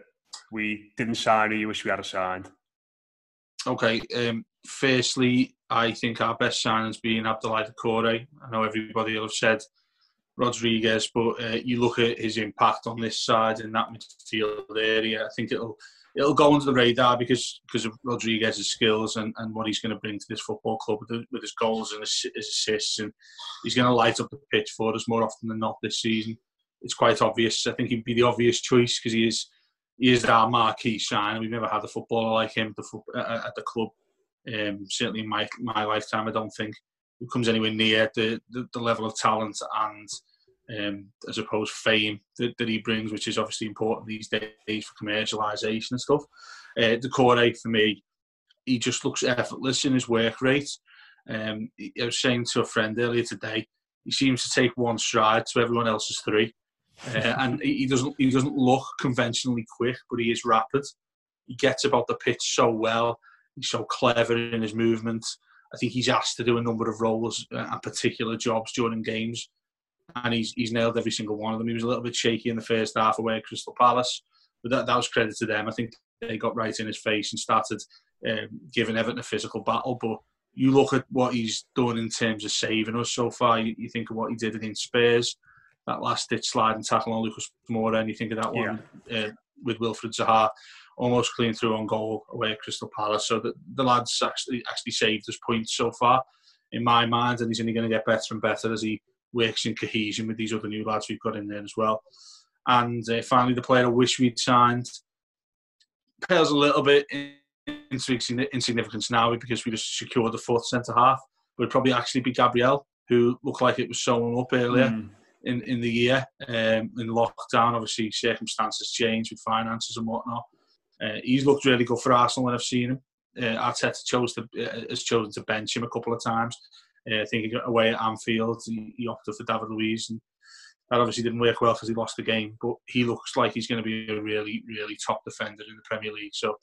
we didn't sign or you wish we had signed? Okay. Um, firstly, I think our best signing's been Abdoulaye Doucouré. I know everybody will have said Rodriguez, but uh, you look at his impact on this side in that midfield area. I think it'll it'll go under the radar because because of Rodriguez's skills and, and what he's going to bring to this football club with, with his goals and his, his assists, and he's going to light up the pitch for us more often than not this season. It's quite obvious. I think he'd be the obvious choice because he is he is our marquee sign. We've never had a footballer like him at the club. Um, certainly in my my lifetime, I don't think who comes anywhere near the, the, the level of talent and um, I suppose fame that, that he brings, which is obviously important these days for commercialisation and stuff. Uh, Doucouré for me, he just looks effortless in his work rate. Um, I was saying to a friend earlier today, he seems to take one stride to everyone else's three, uh, and he doesn't he doesn't look conventionally quick, but he is rapid. He gets about the pitch so well. He's so clever in his movements. I think he's asked to do a number of roles uh, and particular jobs during games, and he's he's nailed every single one of them. He was a little bit shaky in the first half away at Crystal Palace, but that, that was credit to them. I think they got right in his face and started um, giving Everton a physical battle. But you look at what he's done in terms of saving us so far. You, you think of what he did against Spurs, that last ditch slide and tackle on Lucas Moura, and you think of that one yeah. uh, with Wilfried Zaha almost clean through on goal away at Crystal Palace. So the, the lads actually actually saved us points so far in my mind, and he's only going to get better and better as he works in cohesion with these other new lads we've got in there as well. And uh, finally, the player I wish we'd signed pales a little bit into insignificance now because we just secured the fourth centre half. It'd probably actually be Gabriel, who looked like it was showing up earlier. Mm. In, in the year, um, in lockdown, obviously circumstances change with finances and whatnot. Uh, he's looked really good for Arsenal when I've seen him. Uh, Arteta chose to, uh, has chosen to bench him a couple of times. Uh, I think away at Anfield, he, he, opted for David Luiz, and that obviously didn't work well because he lost the game. But he looks like he's going to be a really, really top defender in the Premier League. So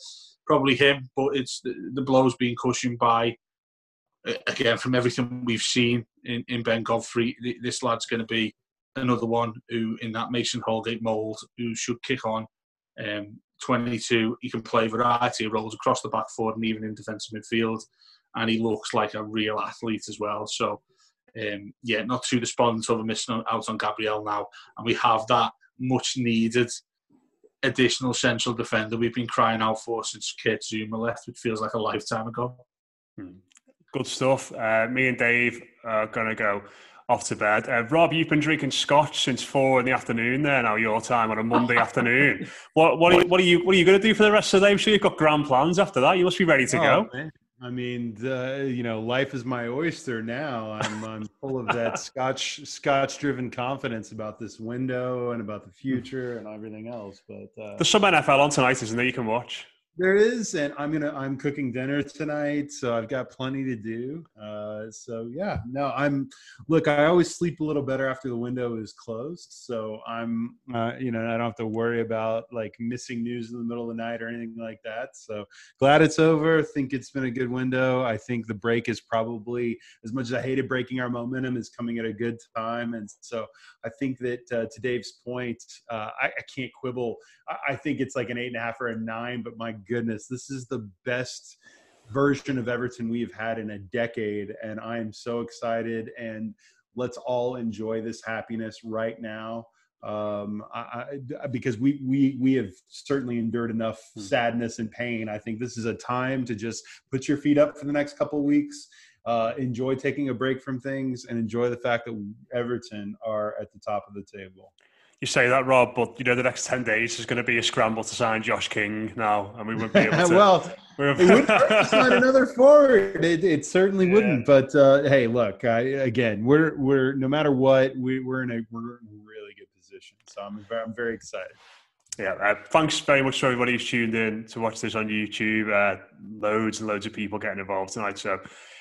probably him. But it's the, the blow's being cushioned by again from everything we've seen in, in Ben Godfrey. This lad's going to be another one who, in that Mason Holgate mould, who should kick on. Um, 22, he can play a variety of roles across the back four and even in defensive midfield. And he looks like a real athlete as well. So, um, yeah, not too despondent over missing out on Gabriel now. And we have that much needed additional central defender we've been crying out for since Kurt Zouma left, which feels like a lifetime ago. Hmm. Good stuff. Uh, me and Dave are going to go off to bed. Uh, Rob, you've been drinking scotch since four in the afternoon. There now, your time on a Monday afternoon. What what are, what are you what are you going to do for the rest of the day? I'm sure you've got grand plans after that. You must be ready to oh, go. Man. I mean, you know, life is my oyster now. I'm I'm full of that scotch scotch driven confidence about this window and about the future and everything else. But uh, there's some NFL on tonight, isn't there? You can watch. There is, and I'm gonna I'm cooking dinner tonight, so I've got plenty to do. Uh, so yeah, no, I'm look. I always sleep a little better after the window is closed, so I'm uh, you know I don't have to worry about like missing news in the middle of the night or anything like that. So glad it's over. Think it's been a good window. I think the break is probably as much as I hated breaking our momentum is coming at a good time, and so I think that uh, to Dave's point, uh, I, I, can't quibble. I, I think it's like an eight and a half or a nine, but my goodness, this is the best version of Everton we've had in a decade. And I am so excited. And let's all enjoy this happiness right now. Um, I, I, because we, we, we have certainly endured enough hmm. sadness and pain. I think this is a time to just put your feet up for the next couple weeks. Uh, enjoy taking a break from things and enjoy the fact that Everton are at the top of the table you say that, Rob, but you know the next ten days is going to be a scramble to sign Josh King now, and we wouldn't be able to. well, it wouldn't sign another forward. It, it certainly yeah. wouldn't. But uh, hey, look, I, again, we're we're no matter what, we, we're in a we're in a really good position. So I'm I'm very excited. Yeah, uh, thanks very much to everybody who's tuned in to watch this on YouTube. Uh, loads and loads of people getting involved tonight, so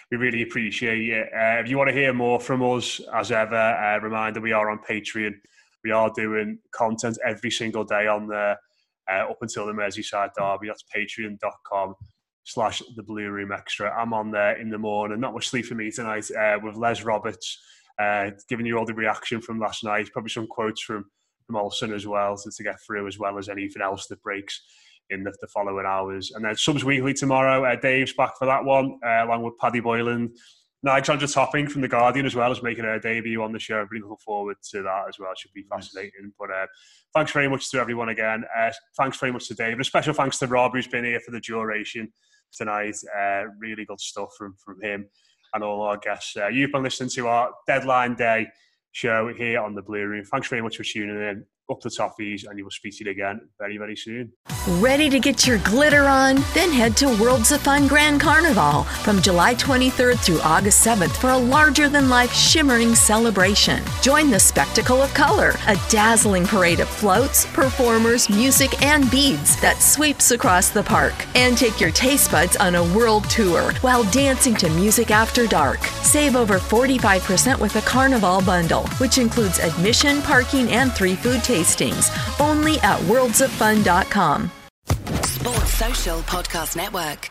we really appreciate it. Uh, if you want to hear more from us, as ever, uh, reminder we are on Patreon. We are doing content every single day on there uh, up until the Merseyside derby. That's patreon.com slash the Blue Room Extra. I'm on there in the morning. Not much sleep for me tonight uh, with Les Roberts, uh, giving you all the reaction from last night. Probably some quotes from from Olsen as well to, to get through, as well as anything else that breaks in the, the following hours. And then Subs Weekly tomorrow. Uh, Dave's back for that one, uh, along with Paddy Boylan. Alexandra Topping from The Guardian as well is making her debut on the show. Really looking forward to that as well. It should be fascinating. But uh, thanks very much to everyone again. Uh, thanks very much to Dave. And a special thanks to Rob, who's been here for the duration tonight. Uh, really good stuff from, from him and all our guests. Uh, you've been listening to our deadline day show here on the Blue Room. Thanks very much for tuning in up the toffees, and you will speak to you again very, very soon. Ready to get your glitter on? Then head to Worlds of Fun Grand Carnival from July 23rd through August 7th for a larger than life shimmering celebration. Join the spectacle of color, a dazzling parade of floats, performers, music, and beads that sweeps across the park. And take your taste buds on a world tour while dancing to music after dark. Save over 45% with a Carnival bundle, which includes admission, parking, and three food tastings tastings only at worldsoffun.com. Sports Social Podcast Network.